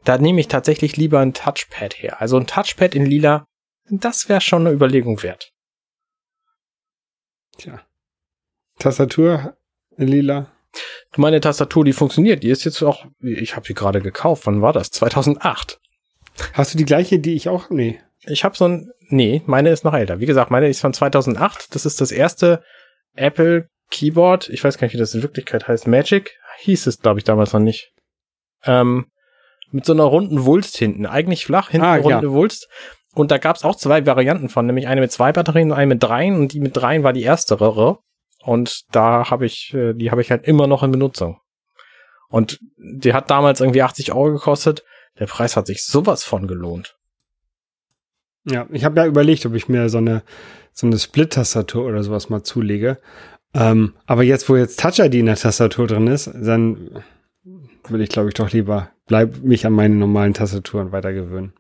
Da nehme ich tatsächlich lieber ein Touchpad her. Also ein Touchpad in lila, das wäre schon eine Überlegung wert. Tja. Tastatur in lila. Meine Tastatur, die funktioniert. Die ist jetzt auch, ich habe die gerade gekauft. Wann war das? 2008. Hast du die gleiche, die ich auch? Nee. Ich habe so ein, nee, meine ist noch älter. Wie gesagt, meine ist von 2008. Das ist das erste Apple Keyboard, ich weiß gar nicht, wie das in Wirklichkeit heißt, Magic, hieß es, glaube ich, damals noch nicht. Ähm, mit so einer runden Wulst hinten. Eigentlich flach, hinten ah, runde ja. Wulst. Und da gab es auch zwei Varianten von, nämlich eine mit zwei Batterien und eine mit dreien. Und die mit dreien war die erstere. Und da habe ich, äh, die habe ich halt immer noch in Benutzung. Und die hat damals irgendwie 80 Euro gekostet. Der Preis hat sich sowas von gelohnt. Ja, ich habe ja überlegt, ob ich mir so eine, so eine Split-Tastatur oder sowas mal zulege. Ähm, aber jetzt, wo jetzt Touch ID in der Tastatur drin ist, dann will ich, glaube ich, doch lieber bleib mich an meine normalen Tastaturen weitergewöhnen.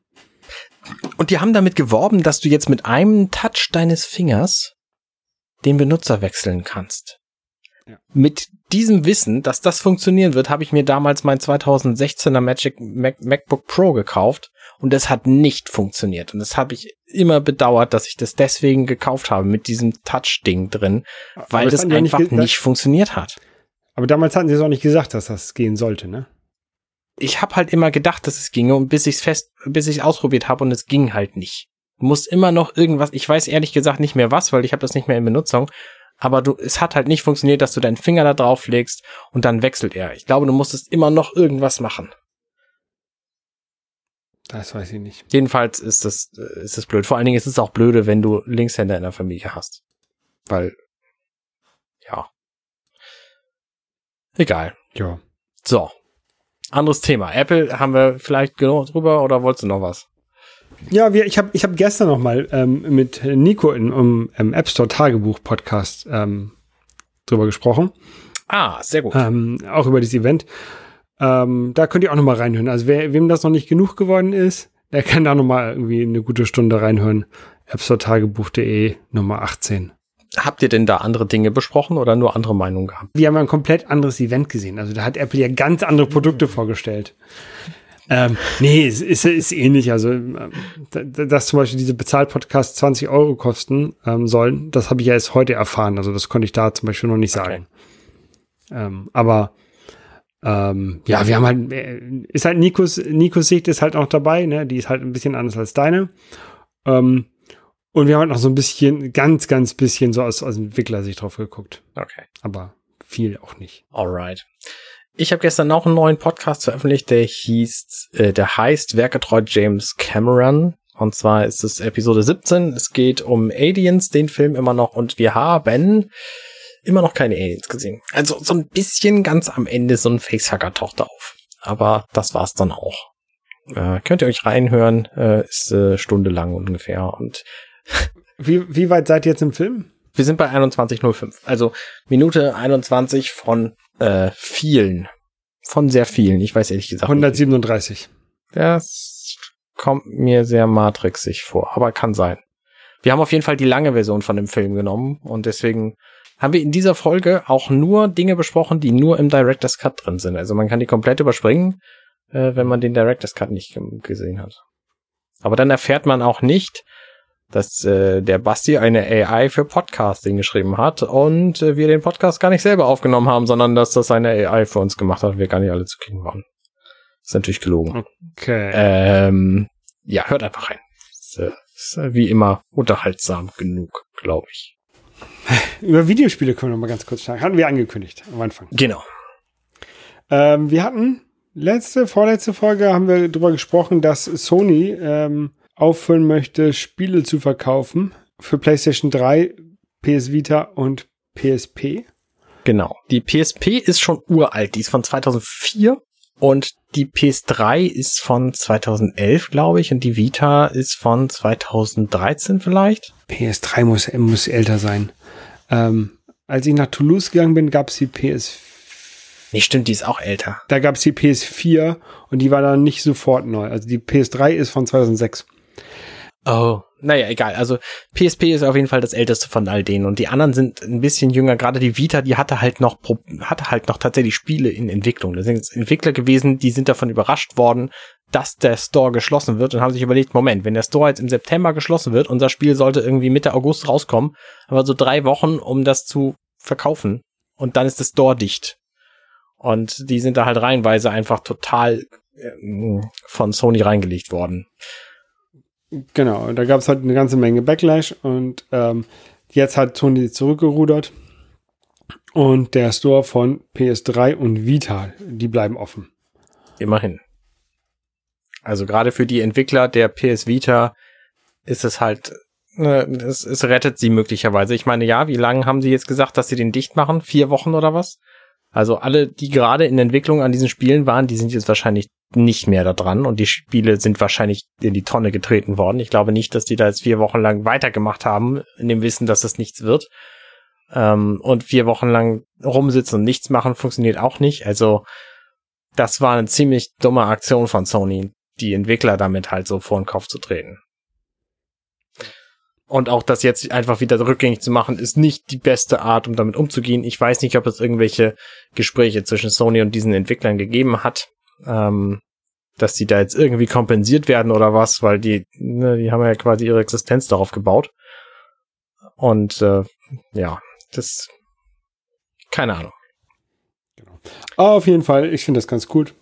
Und die haben damit geworben, dass du jetzt mit einem Touch deines Fingers den Benutzer wechseln kannst. Ja. Mit diesem Wissen, dass das funktionieren wird, habe ich mir damals mein 2016er Magic Mac MacBook Pro gekauft und das hat nicht funktioniert. Und das habe ich immer bedauert, dass ich das deswegen gekauft habe mit diesem Touch-Ding drin, weil das einfach nicht, nicht funktioniert hat. Aber damals hatten sie es auch nicht gesagt, dass das gehen sollte, ne? Ich habe halt immer gedacht, dass es ginge und bis ich es fest, bis ich es ausprobiert habe und es ging halt nicht. Du musst immer noch irgendwas, ich weiß ehrlich gesagt nicht mehr was, weil ich habe das nicht mehr in Benutzung, aber du, es hat halt nicht funktioniert, dass du deinen Finger da drauf legst und dann wechselt er. Ich glaube, du musstest immer noch irgendwas machen. Das weiß ich nicht. Jedenfalls ist das, äh, ist das blöd. Vor allen Dingen ist es auch blöde, wenn du Linkshänder in der Familie hast. Weil, ja. Egal. Ja. So. Anderes Thema. Apple haben wir vielleicht genug drüber oder wolltest du noch was? Ja, wir, ich habe ich hab gestern noch mal ähm, mit Nico in, um, im App Store Tagebuch Podcast ähm, drüber gesprochen. Ah, sehr gut. Ähm, auch über dieses Event. Ähm, da könnt ihr auch noch mal reinhören. Also wer, wem das noch nicht genug geworden ist, der kann da noch mal irgendwie eine gute Stunde reinhören. appstoretagebuch.de Nummer 18. Habt ihr denn da andere Dinge besprochen oder nur andere Meinungen gehabt? Wir haben ein komplett anderes Event gesehen. Also da hat Apple ja ganz andere Produkte vorgestellt. Ähm, nee, es ist, ist ähnlich. Also, ähm, dass zum Beispiel diese Bezahlpodcasts 20 Euro kosten ähm, sollen, das habe ich ja erst heute erfahren. Also, das konnte ich da zum Beispiel noch nicht sagen. Okay. Ähm, aber ähm, ja, wir haben halt, äh, ist halt Nikos, Nikos Sicht ist halt auch dabei, ne? Die ist halt ein bisschen anders als deine. Ähm, Und wir haben noch so ein bisschen, ganz, ganz bisschen so aus, aus Entwicklersicht drauf geguckt. Okay. Aber viel auch nicht. Alright. Ich habe gestern noch einen neuen Podcast veröffentlicht, der hieß, äh, der heißt Werketreu James Cameron. Und zwar ist es Episode 17. Es geht um Aliens, den Film immer noch. Und wir haben immer noch keine Aliens gesehen. Also so ein bisschen ganz am Ende so ein Facehacker taucht auf. Aber das war's dann auch. Äh, könnt ihr euch reinhören, äh, ist äh, Stunde lang ungefähr. Und wie, wie weit seid ihr jetzt im Film? Wir sind bei 21.05. Also Minute 21 von äh, vielen. Von sehr vielen. Ich weiß ehrlich gesagt. 137. Das kommt mir sehr matrixig vor, aber kann sein. Wir haben auf jeden Fall die lange Version von dem Film genommen und deswegen haben wir in dieser Folge auch nur Dinge besprochen, die nur im Director's Cut drin sind. Also man kann die komplett überspringen, äh, wenn man den Director's Cut nicht gesehen hat. Aber dann erfährt man auch nicht, dass äh, der Basti eine AI für Podcasting geschrieben hat und äh, wir den Podcast gar nicht selber aufgenommen haben, sondern dass das eine AI für uns gemacht hat wir gar nicht alle zu kriegen waren. Ist natürlich gelogen. Okay. Ähm, ja, hört einfach rein. Ist, äh, ist äh, wie immer unterhaltsam genug, glaube ich. Über Videospiele können wir noch mal ganz kurz schauen. Hatten wir angekündigt am Anfang. Genau. Ähm, wir hatten letzte, vorletzte Folge haben wir darüber gesprochen, dass Sony ähm, aufhören möchte, Spiele zu verkaufen für PlayStation 3, PS Vita und PSP. Genau. Die PSP ist schon uralt. Die ist von 2004 und die PS3 ist von 2011, glaube ich, und die Vita ist von 2013 vielleicht. PS3 muss, muss älter sein. Ähm, als ich nach Toulouse gegangen bin, gab es die PS4. Nee, stimmt, die ist auch älter. Da gab es die PS4 und die war dann nicht sofort neu. Also die PS3 ist von 2006. Oh, naja, egal. Also PSP ist auf jeden Fall das älteste von all denen und die anderen sind ein bisschen jünger. Gerade die Vita, die hatte halt noch hatte halt noch tatsächlich Spiele in Entwicklung. Da sind Entwickler gewesen, die sind davon überrascht worden, dass der Store geschlossen wird und haben sich überlegt, Moment, wenn der Store jetzt im September geschlossen wird, unser Spiel sollte irgendwie Mitte August rauskommen, aber so drei Wochen, um das zu verkaufen und dann ist der Store dicht. Und die sind da halt reihenweise einfach total äh, von Sony reingelegt worden. Genau, da gab es halt eine ganze Menge Backlash und ähm, jetzt hat Sony zurückgerudert und der Store von PS3 und Vita, die bleiben offen. Immerhin. Also gerade für die Entwickler der PS Vita ist es halt, ne, es, es rettet sie möglicherweise. Ich meine, ja, wie lange haben sie jetzt gesagt, dass sie den dicht machen? Vier Wochen oder was? Also alle, die gerade in Entwicklung an diesen Spielen waren, die sind jetzt wahrscheinlich nicht mehr da dran und die Spiele sind wahrscheinlich in die Tonne getreten worden. Ich glaube nicht, dass die da jetzt vier Wochen lang weitergemacht haben, in dem Wissen, dass es nichts wird. Ähm, und vier Wochen lang rumsitzen und nichts machen funktioniert auch nicht. Also das war eine ziemlich dumme Aktion von Sony, die Entwickler damit halt so vor den Kopf zu treten. Und auch das jetzt einfach wieder rückgängig zu machen, ist nicht die beste Art, um damit umzugehen. Ich weiß nicht, ob es irgendwelche Gespräche zwischen Sony und diesen Entwicklern gegeben hat, ähm, dass die da jetzt irgendwie kompensiert werden oder was, weil die, ne, die haben ja quasi ihre Existenz darauf gebaut. Und äh, ja, das keine Ahnung. Genau. Aber auf jeden Fall, ich finde das ganz gut,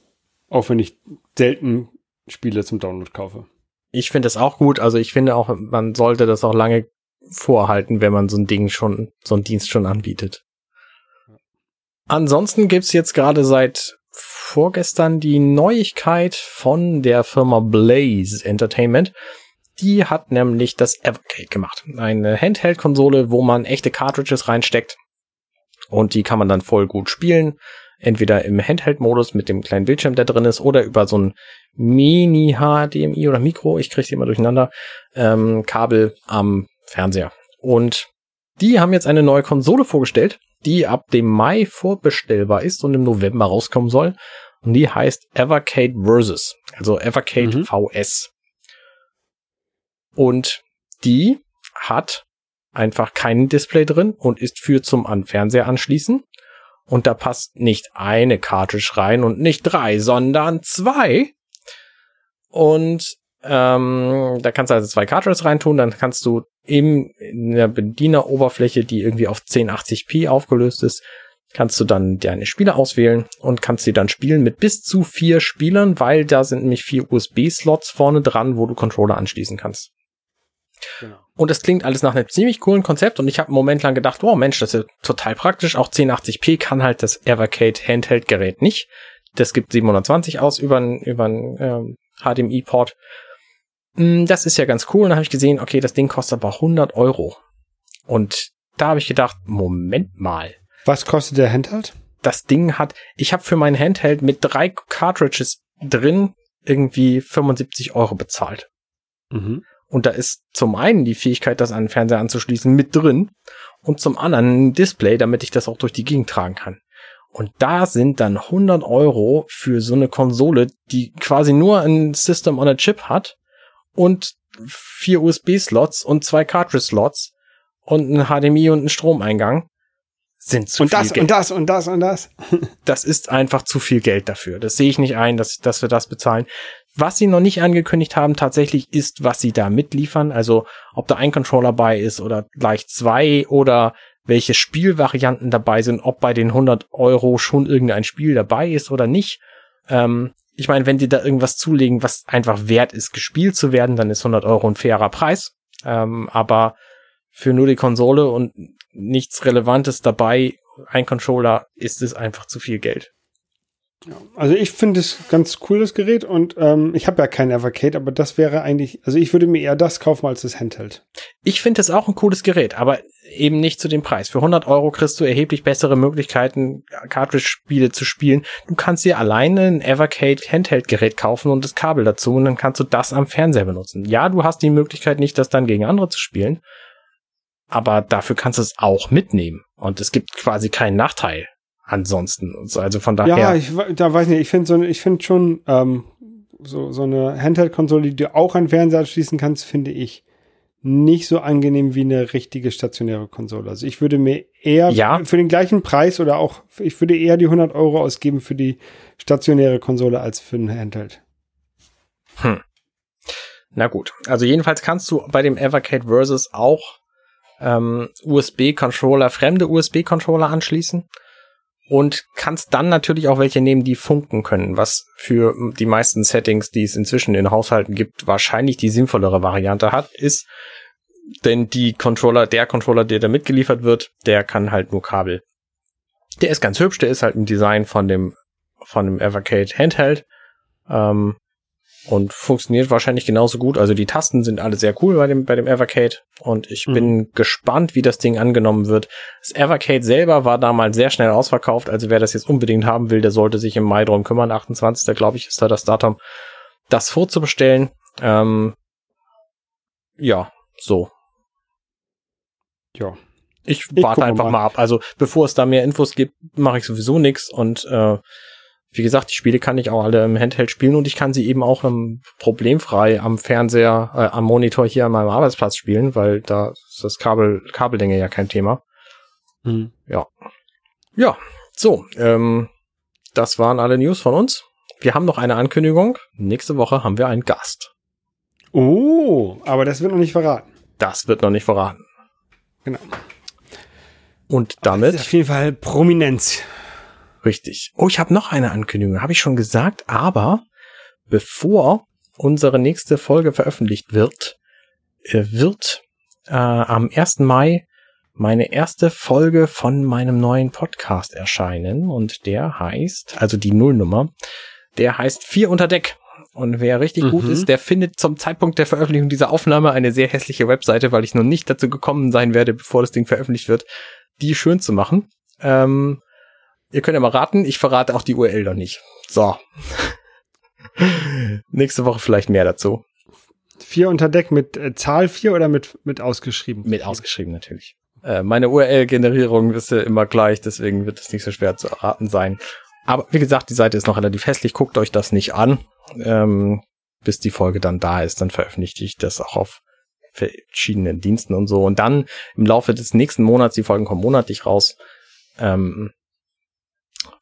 auch wenn ich selten Spiele zum Download kaufe ich finde es auch gut. Also ich finde auch, man sollte das auch lange vorhalten, wenn man so ein Ding schon, so ein Dienst schon anbietet. Ansonsten gibt's jetzt gerade seit vorgestern die Neuigkeit von der Firma Blaze Entertainment. Die hat nämlich das Evercade gemacht. Eine Handheld-Konsole, wo man echte Cartridges reinsteckt. Und die kann man dann voll gut spielen entweder im Handheld-Modus mit dem kleinen Bildschirm, der drin ist, oder über so ein Mini-HDMI oder Mikro, ich kriege sie immer durcheinander, ähm, Kabel am Fernseher. Und die haben jetzt eine neue Konsole vorgestellt, die ab dem Mai vorbestellbar ist und im November rauskommen soll. Und die heißt Evercade Versus, also Evercade mhm. VS. Und die hat einfach kein Display drin und ist für zum an Fernseher anschließen und da passt nicht eine Cartridge rein und nicht drei, sondern zwei. Und ähm, da kannst du also zwei Cartridges reintun, dann kannst du eben in der Bedieneroberfläche, die irgendwie auf 1080p aufgelöst ist, kannst du dann deine Spiele auswählen und kannst sie dann spielen mit bis zu vier Spielern, weil da sind nämlich vier USB-Slots vorne dran, wo du Controller anschließen kannst. Genau. Und das klingt alles nach einem ziemlich coolen Konzept und ich habe einen Moment lang gedacht, wow Mensch, das ist ja total praktisch. Auch 1080p kann halt das Evercade Handheld-Gerät nicht. Das gibt 720 aus über einen über ähm, HDMI-Port. Mm, das ist ja ganz cool. Und dann habe ich gesehen, okay, das Ding kostet aber 100 Euro. Und da habe ich gedacht, Moment mal. Was kostet der Handheld? Das Ding hat, ich habe für mein Handheld mit drei Cartridges drin irgendwie 75 Euro bezahlt. Mhm. Und da ist zum einen die Fähigkeit, das an den Fernseher anzuschließen, mit drin und zum anderen ein Display, damit ich das auch durch die Gegend tragen kann. Und da sind dann 100 Euro für so eine Konsole, die quasi nur ein System on a Chip hat und vier USB-Slots und zwei Cartridge-Slots und ein HDMI und ein Stromeingang sind zu und viel das, Geld. Und das und das und das das ist einfach zu viel Geld dafür. Das sehe ich nicht ein, dass, dass wir das bezahlen. Was sie noch nicht angekündigt haben tatsächlich ist, was sie da mitliefern. Also ob da ein Controller bei ist oder gleich zwei oder welche Spielvarianten dabei sind, ob bei den 100 Euro schon irgendein Spiel dabei ist oder nicht. Ähm, ich meine, wenn die da irgendwas zulegen, was einfach wert ist, gespielt zu werden, dann ist 100 Euro ein fairer Preis. Ähm, aber für nur die Konsole und nichts Relevantes dabei, ein Controller, ist es einfach zu viel Geld. Also ich finde es ganz cool, das Gerät, und ähm, ich habe ja kein Evercade, aber das wäre eigentlich, also ich würde mir eher das kaufen als das Handheld. Ich finde es auch ein cooles Gerät, aber eben nicht zu dem Preis. Für 100 Euro kriegst du erheblich bessere Möglichkeiten, Cartridge-Spiele zu spielen. Du kannst dir alleine ein Evercade Handheld-Gerät kaufen und das Kabel dazu und dann kannst du das am Fernseher benutzen. Ja, du hast die Möglichkeit nicht, das dann gegen andere zu spielen, aber dafür kannst du es auch mitnehmen. Und es gibt quasi keinen Nachteil ansonsten. Also von daher. Ja, ich da weiß nicht, ich finde so, ich finde schon ähm, so, so eine Handheld-Konsole, die du auch an Fernseher schließen kannst, finde ich nicht so angenehm wie eine richtige stationäre Konsole. Also ich würde mir eher ja. für den gleichen Preis oder auch, ich würde eher die 100 Euro ausgeben für die stationäre Konsole als für ein Handheld. Hm. Na gut, also jedenfalls kannst du bei dem Evercade Versus auch ähm, USB-Controller, fremde USB-Controller anschließen und kannst dann natürlich auch welche nehmen, die funken können, was für die meisten Settings, die es inzwischen in Haushalten gibt, wahrscheinlich die sinnvollere Variante hat, ist, denn die Controller, der Controller, der da mitgeliefert wird, der kann halt nur Kabel. Der ist ganz hübsch, der ist halt ein Design von dem von dem Evercade Handheld. Ähm, und funktioniert wahrscheinlich genauso gut. Also die Tasten sind alle sehr cool bei dem, bei dem Evercade und ich mhm. bin gespannt, wie das Ding angenommen wird. Das Evercade selber war damals sehr schnell ausverkauft, also wer das jetzt unbedingt haben will, der sollte sich im Mai drum kümmern. 28. glaube ich, ist da das Datum, das vorzubestellen. Ähm, ja, so. Ja. Ich, ich warte einfach mal. mal ab. Also bevor es da mehr Infos gibt, mache ich sowieso nichts und äh, wie gesagt, die Spiele kann ich auch alle im Handheld spielen und ich kann sie eben auch ähm, problemfrei am Fernseher, äh, am Monitor hier an meinem Arbeitsplatz spielen, weil da ist das Kabel, Kabellänge ja kein Thema. Mhm. Ja. Ja, so, ähm, das waren alle News von uns. Wir haben noch eine Ankündigung. Nächste Woche haben wir einen Gast. Oh, aber das wird noch nicht verraten. Das wird noch nicht verraten. Genau. Und damit. Auf jeden Fall Prominenz. Richtig. Oh, ich habe noch eine Ankündigung, habe ich schon gesagt, aber bevor unsere nächste Folge veröffentlicht wird, äh, wird äh, am 1. Mai meine erste Folge von meinem neuen Podcast erscheinen und der heißt, also die Nullnummer, der heißt Vier unter Deck. Und wer richtig mhm. gut ist, der findet zum Zeitpunkt der Veröffentlichung dieser Aufnahme eine sehr hässliche Webseite, weil ich noch nicht dazu gekommen sein werde, bevor das Ding veröffentlicht wird, die schön zu machen. Ähm, Ihr könnt ja mal raten, ich verrate auch die URL noch nicht. So. Nächste Woche vielleicht mehr dazu. Vier unter Deck mit äh, Zahl vier oder mit, mit ausgeschrieben? Mit ausgeschrieben natürlich. Äh, meine URL-Generierung ist ja immer gleich, deswegen wird es nicht so schwer zu erraten sein. Aber wie gesagt, die Seite ist noch relativ hässlich. Guckt euch das nicht an. Ähm, bis die Folge dann da ist, dann veröffentliche ich das auch auf verschiedenen Diensten und so. Und dann im Laufe des nächsten Monats, die Folgen kommen monatlich raus, ähm,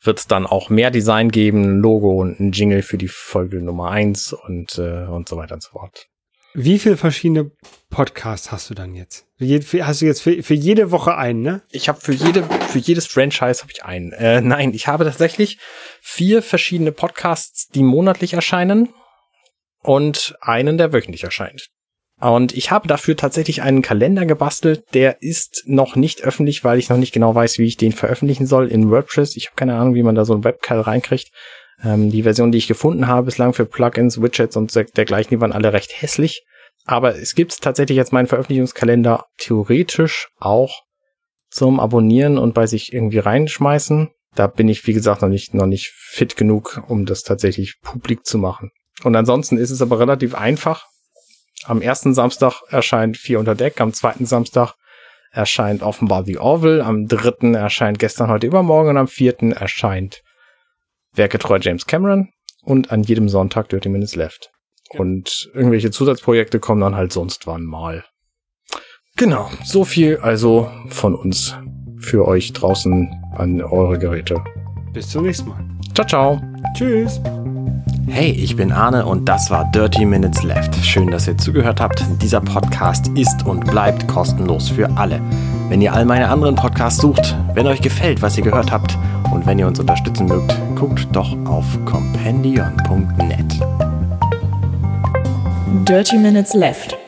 wird es dann auch mehr Design geben, ein Logo und ein Jingle für die Folge Nummer eins und, äh, und so weiter und so fort. Wie viele verschiedene Podcasts hast du dann jetzt? Hast du jetzt für, für jede Woche einen, ne? Ich habe für jede für jedes Franchise habe ich einen. Äh, nein, ich habe tatsächlich vier verschiedene Podcasts, die monatlich erscheinen und einen, der wöchentlich erscheint. Und ich habe dafür tatsächlich einen Kalender gebastelt. Der ist noch nicht öffentlich, weil ich noch nicht genau weiß, wie ich den veröffentlichen soll in WordPress. Ich habe keine Ahnung, wie man da so ein Webcal reinkriegt. Ähm, die Version, die ich gefunden habe bislang für Plugins, Widgets und dergleichen, die waren alle recht hässlich. Aber es gibt tatsächlich jetzt meinen Veröffentlichungskalender theoretisch auch zum Abonnieren und bei sich irgendwie reinschmeißen. Da bin ich, wie gesagt, noch nicht, noch nicht fit genug, um das tatsächlich publik zu machen. Und ansonsten ist es aber relativ einfach. Am ersten Samstag erscheint Vier unter Deck, am zweiten Samstag erscheint offenbar The Orville, am dritten erscheint gestern, heute, übermorgen und am vierten erscheint Werketreu James Cameron und an jedem Sonntag Dirty Minutes Left. Und irgendwelche Zusatzprojekte kommen dann halt sonst wann mal. Genau, so viel also von uns für euch draußen an eure Geräte. Bis zum nächsten Mal. Ciao, ciao. Tschüss. Hey, ich bin Arne und das war Dirty Minutes Left. Schön, dass ihr zugehört habt. Dieser Podcast ist und bleibt kostenlos für alle. Wenn ihr all meine anderen Podcasts sucht, wenn euch gefällt, was ihr gehört habt und wenn ihr uns unterstützen mögt, guckt doch auf compendion.net. Dirty Minutes Left